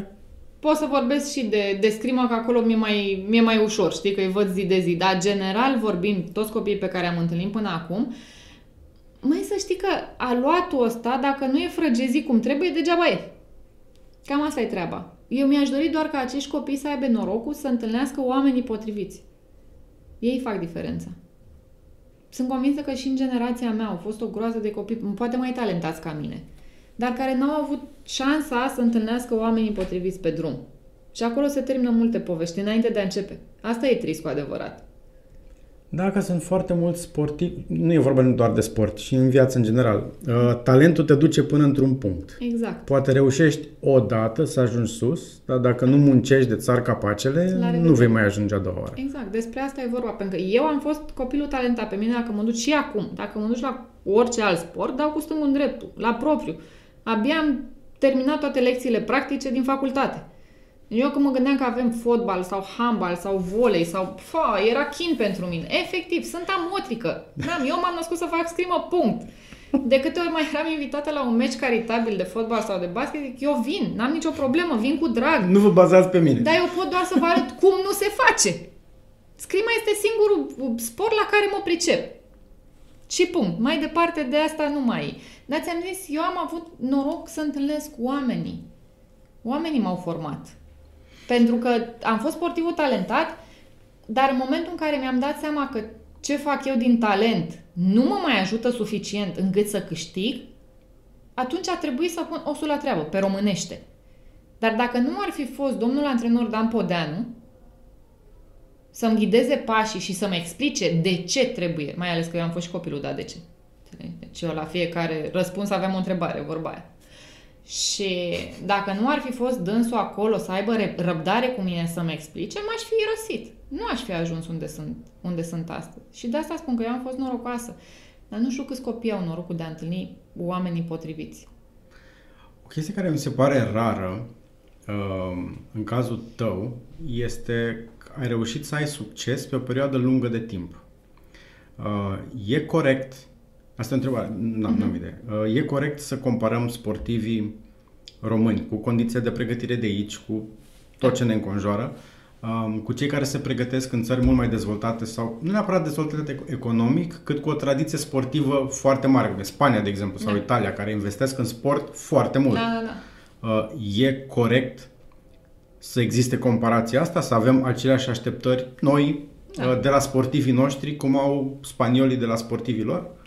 Pot să vorbesc și de, de scrimă, că acolo mi-e mai, mi-e mai ușor, știi, că îi văd zi de zi. Dar, general, vorbim, toți copiii pe care am întâlnit până acum, mai să știi că aluatul ăsta, dacă nu e frăgezit cum trebuie, degeaba e. Cam asta e treaba. Eu mi-aș dori doar ca acești copii să aibă norocul să întâlnească oamenii potriviți. Ei fac diferența. Sunt convinsă că și în generația mea au fost o groază de copii, poate mai talentați ca mine, dar care n-au avut șansa să întâlnească oamenii potriviți pe drum. Și acolo se termină multe povești înainte de a începe. Asta e trist cu adevărat. Da, că sunt foarte mulți sportivi, nu e vorba doar de sport, și în viață în general. Uh, talentul te duce până într-un punct. Exact. Poate reușești odată să ajungi sus, dar dacă nu muncești de țar capacele, La nu revedere. vei mai ajunge a doua oară. Exact, despre asta e vorba. Pentru că eu am fost copilul talentat. Pe mine, dacă mă duci și acum, dacă mă duci la orice alt sport, dau cu stângul în dreptul, la propriu. Abia am terminat toate lecțiile practice din facultate. Eu când mă gândeam că avem fotbal sau handbal sau volei sau... Fa, era chin pentru mine. Efectiv, sunt amotrică. N-am, eu m-am născut să fac scrimă, punct. De câte ori mai eram invitată la un meci caritabil de fotbal sau de basket, zic, eu vin, n-am nicio problemă, vin cu drag. Nu vă bazați pe mine. Dar eu pot doar să vă arăt cum nu se face. Scrima este singurul sport la care mă pricep. Și punct. Mai departe de asta nu mai e. Dar ți-am zis, eu am avut noroc să întâlnesc oamenii. Oamenii m-au format. Pentru că am fost sportivul talentat, dar în momentul în care mi-am dat seama că ce fac eu din talent nu mă mai ajută suficient încât să câștig, atunci a trebuit să pun osul la treabă, pe românește. Dar dacă nu ar fi fost domnul antrenor Dan Podeanu să-mi ghideze pașii și să-mi explice de ce trebuie, mai ales că eu am fost și copilul, da, de ce? Înțelegi? Deci eu la fiecare răspuns aveam o întrebare, vorba aia. Și dacă nu ar fi fost dânsul acolo să aibă re- răbdare cu mine să-mi explice, m-aș fi irosit. Nu aș fi ajuns unde sunt, unde sunt astăzi. Și de asta spun că eu am fost norocoasă. Dar nu știu câți copii au norocul de a întâlni oamenii potriviți. O chestie care mi se pare rară uh, în cazul tău este că ai reușit să ai succes pe o perioadă lungă de timp. Uh, e corect, asta e o întrebare, n-am, n-am idee, uh, e corect să comparăm sportivii români cu condiția de pregătire de aici, cu tot ce ne înconjoară, um, cu cei care se pregătesc în țări mult mai dezvoltate sau nu neapărat dezvoltate eco- economic, cât cu o tradiție sportivă foarte mare, cum e Spania, de exemplu, sau Da. Italia, care investesc în sport foarte mult. Da, da, da. Uh, e corect să existe comparația asta, să avem aceleași așteptări noi Da. uh, de la sportivii noștri, cum au spaniolii de la sportivii lor?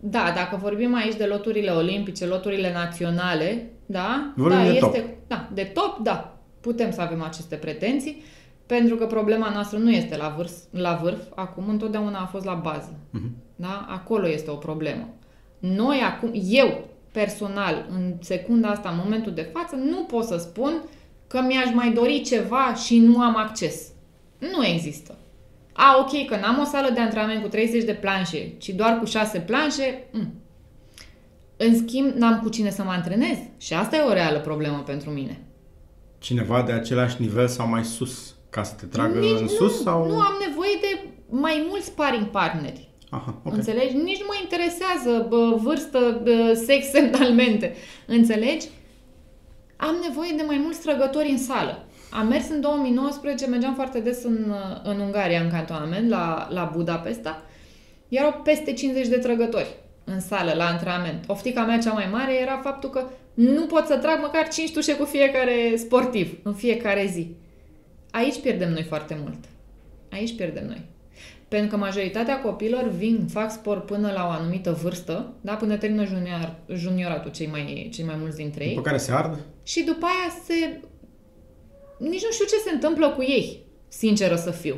Da, dacă vorbim aici de loturile olimpice, loturile naționale, da, Vorbim da, de este, top. da, de top, da, putem să avem aceste pretenții, pentru că problema noastră nu este la, vârf, la vârf, acum întotdeauna a fost la bază. Mhm. Da? Acolo este o problemă. Noi acum, eu personal, în secunda asta, în momentul de față, nu pot să spun că mi-aș mai dori ceva și nu am acces. Nu există. A, ok, că n-am o sală de antrenament cu 30 de planșe, ci doar cu 6 planșe, mm. în schimb, n-am cu cine să mă antrenez. Și asta e o reală problemă pentru mine. Cineva de același nivel sau mai sus, ca să te tragă Nici în nu, sus? sau? nu am nevoie de mai mulți sparring partneri. Aha, ok. Înțelegi? Nici nu mă interesează bă, vârstă, bă, sex, semnalmente. Înțelegi? Am nevoie de mai mulți trăgători în sală. Am mers în 2019, mergeam foarte des în, în Ungaria, în cantonament, la, la Budapesta. Erau peste 50 de trăgători în sală, la antrenament. Oftica mea cea mai mare era faptul că nu pot să trag măcar 5 tușe cu fiecare sportiv în fiecare zi. Aici pierdem noi foarte mult. Aici pierdem noi. Pentru că majoritatea copilor vin, fac sport până la o anumită vârstă, da? până termină junior, junioratul cei mai, cei mai mulți dintre ei. După care se ard? Și după aia se... Nici nu știu ce se întâmplă cu ei, sinceră să fiu.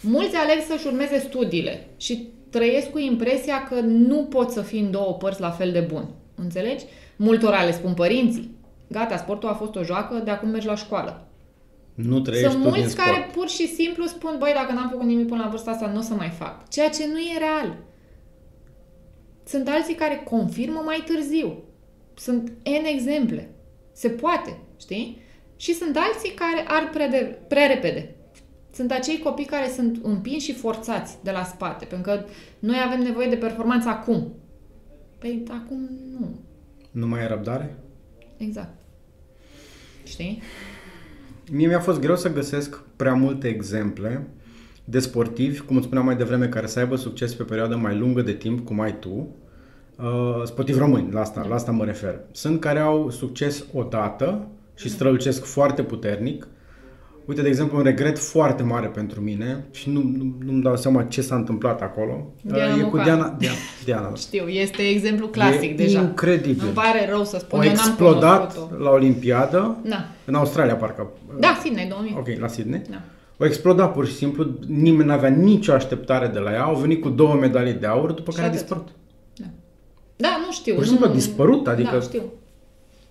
Mulți aleg să-și urmeze studiile și trăiesc cu impresia că nu pot să fii în două părți la fel de bun. Înțelegi? Multora le spun părinții. Gata, sportul a fost o joacă, de acum mergi la școală. Nu trăiești Sunt tu din mulți sport. care pur și simplu spun, băi, dacă n-am făcut nimic până la vârsta asta, nu o să mai fac. Ceea ce nu e real. Sunt alții care confirmă mai târziu. Sunt N exemple. Se poate, știi? Și sunt alții care ar prea, de, prea repede. Sunt acei copii care sunt împinși și forțați de la spate, pentru că noi avem nevoie de performanță acum. Păi acum nu. Nu mai ai răbdare? Exact. Știi? Mie mi-a fost greu să găsesc prea multe exemple de sportivi, cum îți spuneam mai devreme, care să aibă succes pe o perioadă mai lungă de timp, cum ai tu. Uh, sportivi români, la asta, la asta mă refer. Sunt care au succes odată și strălucesc foarte puternic. Uite, de exemplu, un regret foarte mare pentru mine și nu, nu, nu-mi dau seama ce s-a întâmplat acolo. Diana Uh, e cu Mocan. Diana, Diana, Diana da. Știu, este exemplu clasic E deja. incredibil. Îmi pare rău să spun, Au eu n-am explodat cunoscut-o. la Olimpiadă, Da. în Australia parcă. Da, Sydney 2000. Ok, la Sydney. Da. Au explodat pur și simplu, nimeni n-avea nicio așteptare de la ea, au venit cu două medalii de aur, după Și care a atât. dispărut. Da, nu știu. Pur și nu, simplu a dispărut, adică- Da, știu.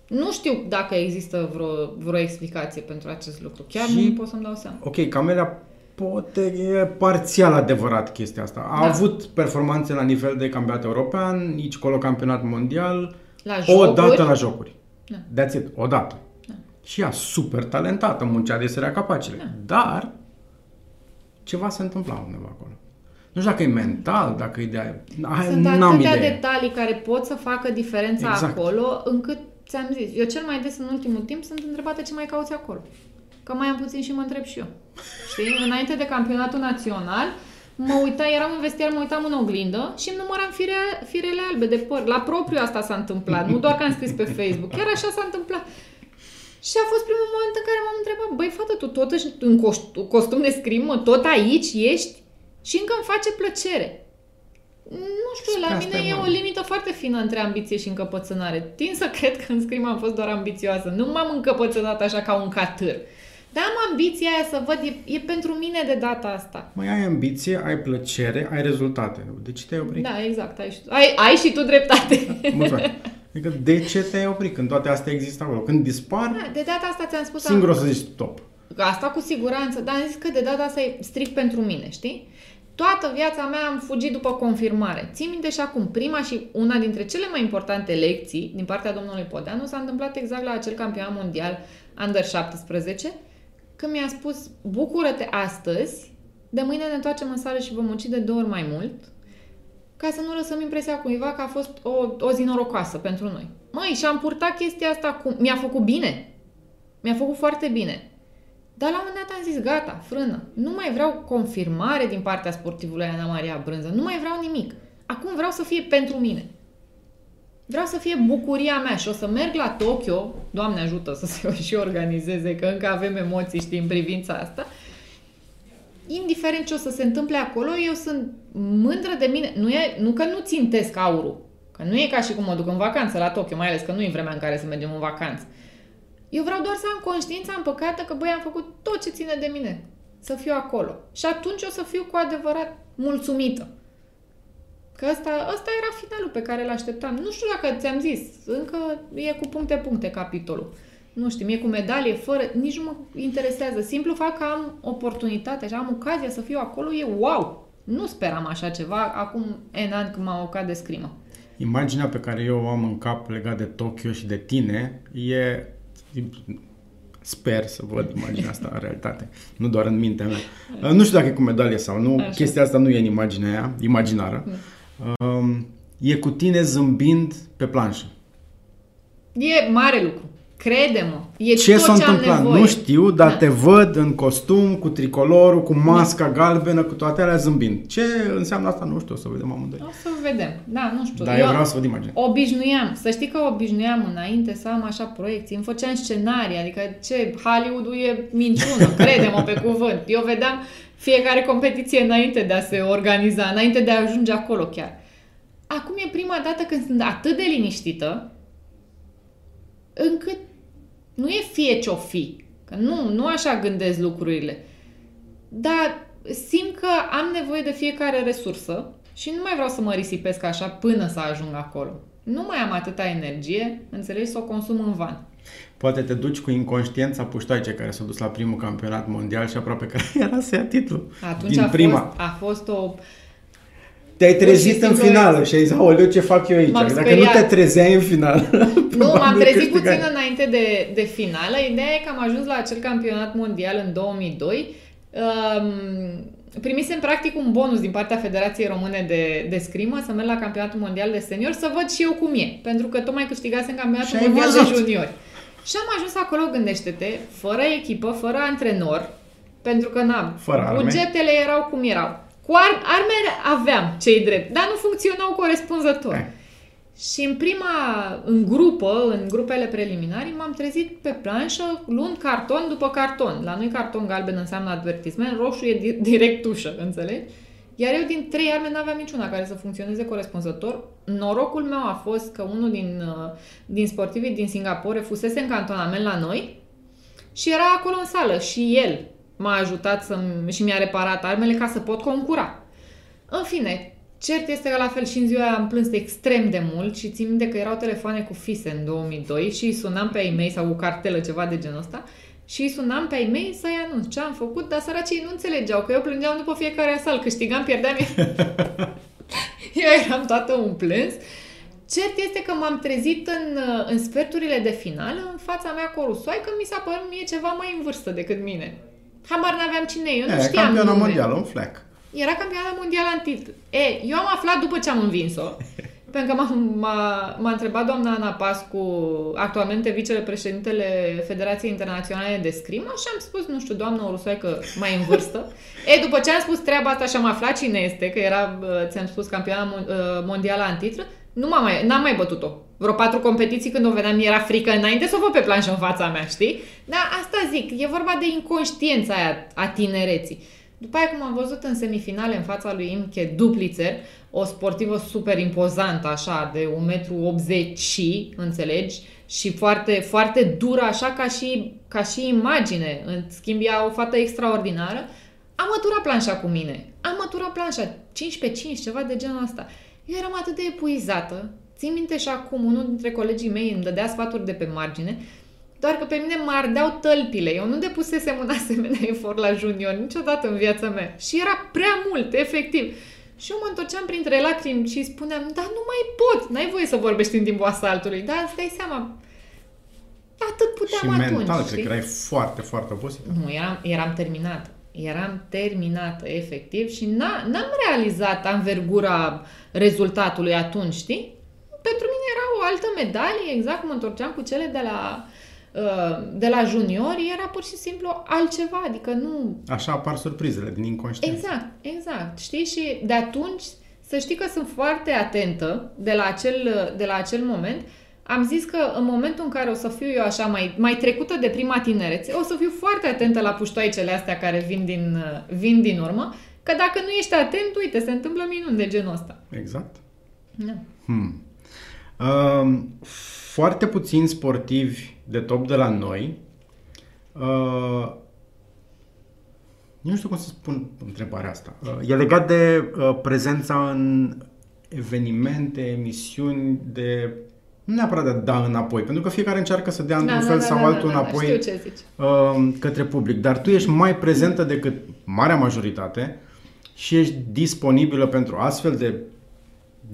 Nu știu dacă există vreo, vreo explicație pentru acest lucru. Chiar Și- nu pot să-mi dau seama. Ok, Camelia poate e parțial adevărat chestia asta. A Da. avut performanțe la nivel de campionat european, nici colo campionat mondial, La o jocuri, dată la jocuri. Da. That's it, o dată. Și ea super talentată, muncea de sărea capacele. Da. Dar ceva se întâmpla undeva acolo. Nu știu dacă e mental, dacă e de... Hai, Sunt n-am atâtea idee. detalii care pot să facă diferența Exact. acolo, încât ți-am zis, eu cel mai des în ultimul timp sunt întrebată ce mai cauți acolo. Că mai am puțin și mă întreb și eu. Știi? Înainte de campionatul național, mă uitam, eram în vestiar, mă uitam în oglindă și îmi număram fire, firele albe de păr. La propriu asta s-a întâmplat, nu doar că am scris pe Facebook, chiar așa s-a întâmplat. Și a fost primul moment în care m-am întrebat, băi, fată, tu tot ești în cost- costum de scrimă, tot aici ești și încă îmi face plăcere. Nu știu, Spre la asta mine e e o vorba. limită foarte fină între ambiție și încăpățânare. Tin să cred că în scrim am fost doar ambițioasă. Nu m-am încăpățânat așa ca un catâr. Dar am ambiția aia să văd, e, e pentru mine de data asta. Mai ai ambiție, ai plăcere, ai rezultate. De ce te-ai oprit? Da, exact. Ai, și- ai, ai și tu dreptate. Mulțumesc. Adică de ce te-ai oprit când toate astea există acolo? Când dispar, Da, de data asta ți-am spus... singur o să zici stop. Că Asta cu siguranță, dar am zis că de data asta e strict pentru mine, știi? Toată viața mea am fugit după confirmare. Țin minte și acum, prima și una dintre cele mai importante lecții din partea domnului Podeanu s-a întâmplat exact la acel campionat mondial Under 17, când mi-a spus, bucură-te astăzi, de mâine ne întoarcem în sală și vom munci de două ori mai mult, ca să nu lăsăm impresia cuiva că a fost o, o zi norocoasă pentru noi. Măi, și am purtat chestia asta cu... Mi-a făcut bine. Mi-a făcut foarte bine. Dar la un moment dat am zis, gata, frână. Nu mai vreau confirmare din partea sportivului Ana Maria Brânză. Nu mai vreau nimic. Acum vreau să fie pentru mine. Vreau să fie bucuria mea și o să merg la Tokyo, Doamne ajută să se și organizeze, că încă avem emoții, știi, în privința asta. Indiferent ce o să se întâmple acolo, eu sunt mândră de mine. Nu, e, nu că nu țintesc aurul, că nu e ca și cum mă duc în vacanță la Tokyo, mai ales că nu e vremea în care să mergem în vacanță. Eu vreau doar să am conștiința împăcată că, băi, am făcut tot ce ține de mine. Să fiu acolo. Și atunci o să fiu cu adevărat mulțumită. Că ăsta, ăsta era finalul pe care îl așteptam. Nu știu dacă ți-am zis, încă e cu puncte-puncte capitolul. Nu știu, mie cu medalie, fără, nici nu mă interesează. Simplu fac că am oportunitatea și am ocazia să fiu acolo, e wow! Nu speram așa ceva acum en an când m-am ocat de scrimă. Imaginea pe care eu o am în cap legat de Tokyo și de tine e... Sper să văd imaginea asta în realitate, nu doar în mintea mea. Nu știu dacă e cu medalie sau nu, Așa. chestia asta nu e în imaginea aia, imaginară. Um, e cu tine zâmbind pe planșă. E mare lucru. Crede-mă, e Ce tot s-a ce am întâmplat? nevoie. Nu știu, dar Da. te văd în costum, cu tricolorul, cu masca galbenă, cu toate alea zâmbind. Ce înseamnă asta? Nu știu, o să vedem amândoi. O să vedem. Da, nu știu. Dar eu vreau să văd imagine. Obișnuiam, să știi că obișnuiam înainte să am așa proiecții, îmi făceam scenarii, adică ce, Hollywood-ul e minciună, crede-mă pe cuvânt. Eu vedeam fiecare competiție înainte de a se organiza, înainte de a ajunge acolo chiar. Acum e prima dată când sunt atât de liniștită, încât nu e fie ce-o fi, că nu, nu așa gândesc lucrurile, dar simt că am nevoie de fiecare resursă și nu mai vreau să mă risipesc așa până să ajung acolo. Nu mai am atâta energie, înțelegi, să o consum în van. Poate te duci cu inconștiența puștoaice care s-a dus la primul campionat mondial și aproape că era să ia titlul. Atunci din a, prima. Fost, a fost o... Te-ai Pur trezit și în simplu- finală și ai zis, aoleu, ce fac eu aici? M-am Dacă speriat. nu te trezeai în finală, Nu, m-am probabil trezit câștigai. puțin înainte de, de finală. Ideea e că am ajuns la acel campionat mondial în 2002. Um, primisem practic un bonus din partea Federației Române de, de Scrimă să merg la campionatul mondial de senior să văd și eu cum e. Pentru că tocmai câștigasem campionatul Și ai mondial văzut. de juniori. Și am ajuns acolo, gândește-te, fără echipă, fără antrenor, pentru că n-am. Fără arme. Bugetele erau cum erau. Cu ar- arme aveam, cei drept, dar nu funcționau corespunzător. Hai. Și în prima, în grupă, în grupele preliminari, m-am trezit pe planșă luând carton după carton. La noi carton galben înseamnă advertisment, roșu e di- direct tușă, înțelegi? Iar eu din trei arme n-aveam niciuna care să funcționeze corespunzător. Norocul meu a fost că unul din, uh, din sportivii din Singapore fusese în cantonament la noi și era acolo în sală și el m-a ajutat să și mi-a reparat armele ca să pot concura. În fine, cert este că la fel și în ziua aia am plâns extrem de mult și țin minte că erau telefoane cu fise în 2002 și îi sunam pe e-mail sau cu cartelă, ceva de genul ăsta, și îi sunam pe e-mail să-i anunț ce am făcut, dar săracii nu înțelegeau că eu plângeam după fiecare asal, câștigam, pierdeam. eu eram toată un plâns. Cert este că m-am trezit în, în sferturile de finală, în fața mea cu o rusoaică, mi s-a părut mie ceva mai în vârstă decât mine. Habar n-aveam cine e, eu nu E, știam campioana nume. mondială, un fleck. Era campioana mondială în titlu. E, eu am aflat după ce am învins-o. pentru că m-a, m-a, m-a întrebat doamna Ana Pascu, actualmente vicepreședintele Federației Internaționale de Scrimă și am spus, nu știu, doamnă o rusoaică mai în vârstă. E, după ce am spus treaba asta și am aflat cine este, că era, uh, ți-am spus, campioana mon- uh, mondială în titlu, nu m-am mai, n-am mai bătut-o. Vreo patru competiții când o vedeam mi era frică înainte să o văd pe planșă în fața mea, știi? Dar asta zic, e vorba de inconștiența aia a tinereții. După aia, cum am văzut în semifinale în fața lui Imke Duplițer, o sportivă super impozantă, așa, de 1,80 m și, înțelegi? Și foarte, foarte dură, așa ca și, ca și imagine. În schimb, ea o fată extraordinară. Am măturat planșa cu mine. Am măturat planșa 5 pe 5, ceva de genul ăsta. Eu eram atât de epuizată. Țin minte și acum, unul dintre colegii mei îmi dădea sfaturi de pe margine, doar că pe mine mă ardeau tălpile. Eu nu depusesem un asemenea efort la junior niciodată în viața mea. Și era prea mult, efectiv. Și eu mă întorceam printre lacrimi și spuneam, dar nu mai pot, n-ai voie să vorbești în timpul asaltului. Dar îți dai seama, atât puteam și atunci. mental, știi? cred că erai foarte, foarte obosită. Nu, eram, eram terminată. Eram terminată, efectiv, și n-a, n-am realizat anvergura rezultatului atunci, știi? Pentru mine era o altă medalie, exact cum mă întorceam cu cele de la, uh, de la juniori, era pur și simplu altceva, adică nu... Așa apar surprizele din inconștiență. Exact, exact, știi? Și de atunci, să știi că sunt foarte atentă de la acel, de la acel moment, am zis că în momentul în care o să fiu eu așa mai, mai trecută de prima tinerețe, o să fiu foarte atentă la puștoaicele astea care vin din, vin din urmă, că dacă nu ești atent, uite, se întâmplă minuni de genul ăsta. Exact. Da. Hmm. Um, foarte puțini sportivi de top de la noi uh, nu știu cum să spun întrebarea asta. Uh, e legat de uh, prezența în evenimente, emisiuni de nu neapărat de a da înapoi, pentru că fiecare încearcă să dea într-un fel sau altul înapoi Știu ce zici. uh, către public, dar tu ești mai prezentă decât marea majoritate și ești disponibilă pentru astfel de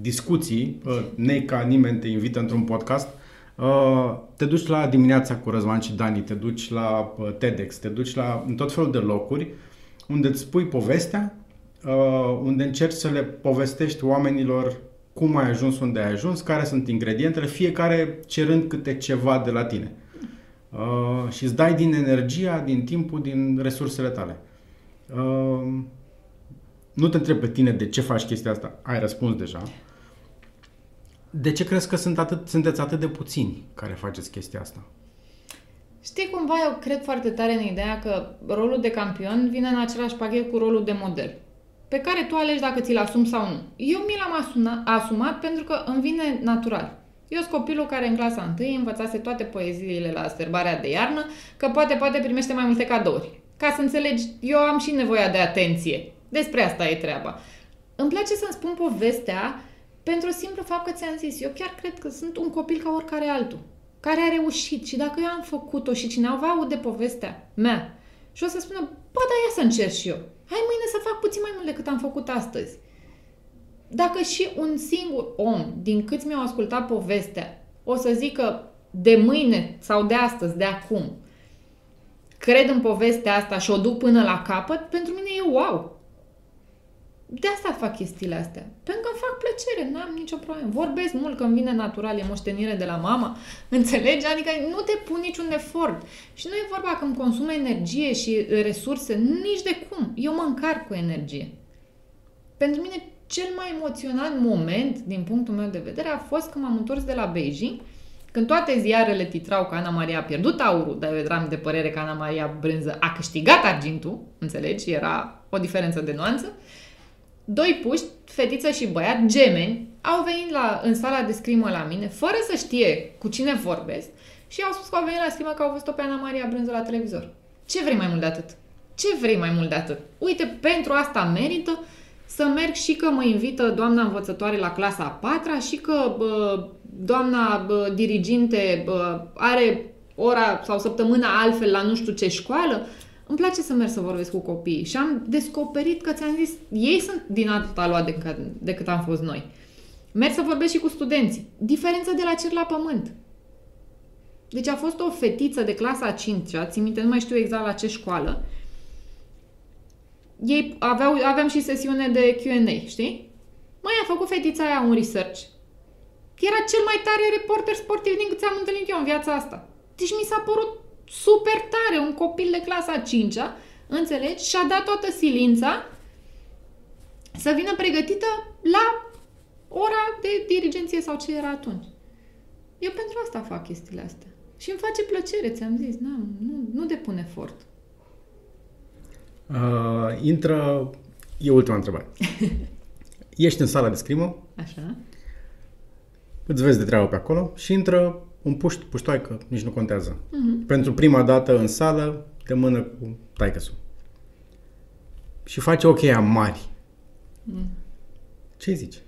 discuții, uh, ne ca nimeni te invită într-un podcast, uh, te duci la dimineața cu Răzvan și Dani, te duci la uh, TEDx, te duci la în tot felul de locuri unde îți spui povestea, uh, unde încerci să le povestești oamenilor cum ai ajuns unde ai ajuns, care sunt ingredientele, fiecare cerând câte ceva de la tine. uh, și îți dai din energia, din timpul, din resursele tale. Uh, nu te întreb pe tine de ce faci chestia asta, ai răspuns deja. De ce crezi că sunt atât, sunteți atât de puțini care faceți chestia asta? Știi cumva, eu cred foarte tare în ideea că rolul de campion vine în același pachet cu rolul de model pe care tu alegi dacă ți-l asumi sau nu. Eu mi l-am asuna, asumat pentru că îmi vine natural. Eu sunt copilul care în clasa 1 învățase toate poeziile la sărbarea de iarnă, că poate, poate primește mai multe cadouri. Ca să înțelegi, eu am și nevoia de atenție. Despre asta e treaba. Îmi place să-mi spun povestea pentru simplu fapt că ți-am zis, eu chiar cred că sunt un copil ca oricare altul, care a reușit și dacă eu am făcut-o și cineva aude povestea mea și o să spună, bă, dar ia să încerc și eu. Hai mâine să fac puțin mai mult decât am făcut astăzi. Dacă și un singur om din câți mi-au ascultat povestea o să zică de mâine sau de astăzi, de acum, cred în povestea asta și o duc până la capăt, pentru mine e wow. De asta fac chestiile astea. Pentru că îmi fac plăcere, n-am nicio problemă. Vorbesc mult că îmi vine natural, e moștenire de la mama, înțelegi? Adică nu te pun niciun efort. Și nu e vorba că îmi consumă energie și resurse, nici de cum. Eu mă încarc cu energie. Pentru mine cel mai emoționant moment, din punctul meu de vedere, a fost când m-am întors de la Beijing, când toate ziarele titrau că Ana Maria a pierdut aurul, dar eu eram de părere că Ana Maria Brânză a câștigat argintul, înțelegi? Era o diferență de nuanță doi puști, fetiță și băiat, gemeni, au venit la, în sala de scrimă la mine, fără să știe cu cine vorbesc, și au spus că au venit la scrimă că au văzut-o pe Ana Maria Brânză la televizor. Ce vrei mai mult de atât? Ce vrei mai mult de atât? Uite, pentru asta merită să merg și că mă invită doamna învățătoare la clasa a patra și că bă, doamna bă, diriginte bă, are ora sau săptămâna altfel la nu știu ce școală îmi place să merg să vorbesc cu copiii și am descoperit că ți-am zis, ei sunt din alta luat decât, decât am fost noi. Merg să vorbesc și cu studenții. Diferență de la cer la pământ. Deci a fost o fetiță de clasa a 5 țin minte, nu mai știu exact la ce școală. Ei aveau, aveam și sesiune de Q&A, știi? Mai a făcut fetița aia un research. Era cel mai tare reporter sportiv din cât ți-am întâlnit eu în viața asta. Deci mi s-a părut super tare, un copil de clasa 5 înțelegi? Și-a dat toată silința să vină pregătită la ora de dirigenție sau ce era atunci. Eu pentru asta fac chestiile astea. Și îmi face plăcere, ți-am zis, nu, nu, nu depun efort. Uh, intră, e ultima întrebare. Ești în sala de scrimă. Așa. Îți vezi de treabă pe acolo și intră un puști, puștoaică, nici nu contează. Uh-huh. Pentru prima dată în sală, te mână cu taică Și face ochii mari. Uh-huh. Ce zici?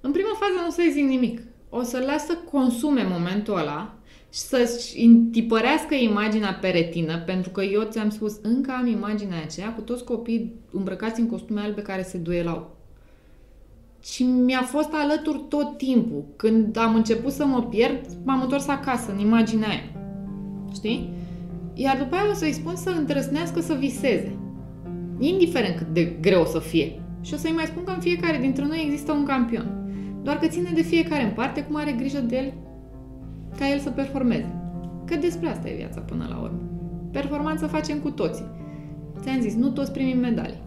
În prima fază nu să-i zic nimic. O să las să consume momentul ăla și să-și întipărească imaginea pe retină, pentru că eu ți-am spus, încă am imaginea aceea cu toți copiii îmbrăcați în costume albe care se duelau și mi-a fost alături tot timpul. Când am început să mă pierd, m-am întors acasă, în imaginea aia. Știi? Iar după aia o să-i spun să întrăsnească să viseze. Indiferent cât de greu o să fie. Și o să-i mai spun că în fiecare dintre noi există un campion. Doar că ține de fiecare în parte cum are grijă de el ca el să performeze. Că despre asta e viața până la urmă. Performanță facem cu toții. Ți-am zis, nu toți primim medalii.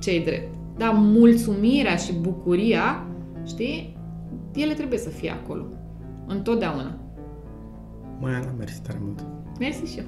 Ce-i drept. Dar mulțumirea și bucuria, știi, ele trebuie să fie acolo. Întotdeauna. Mai Ana, mersi tare mult. Mersi și eu.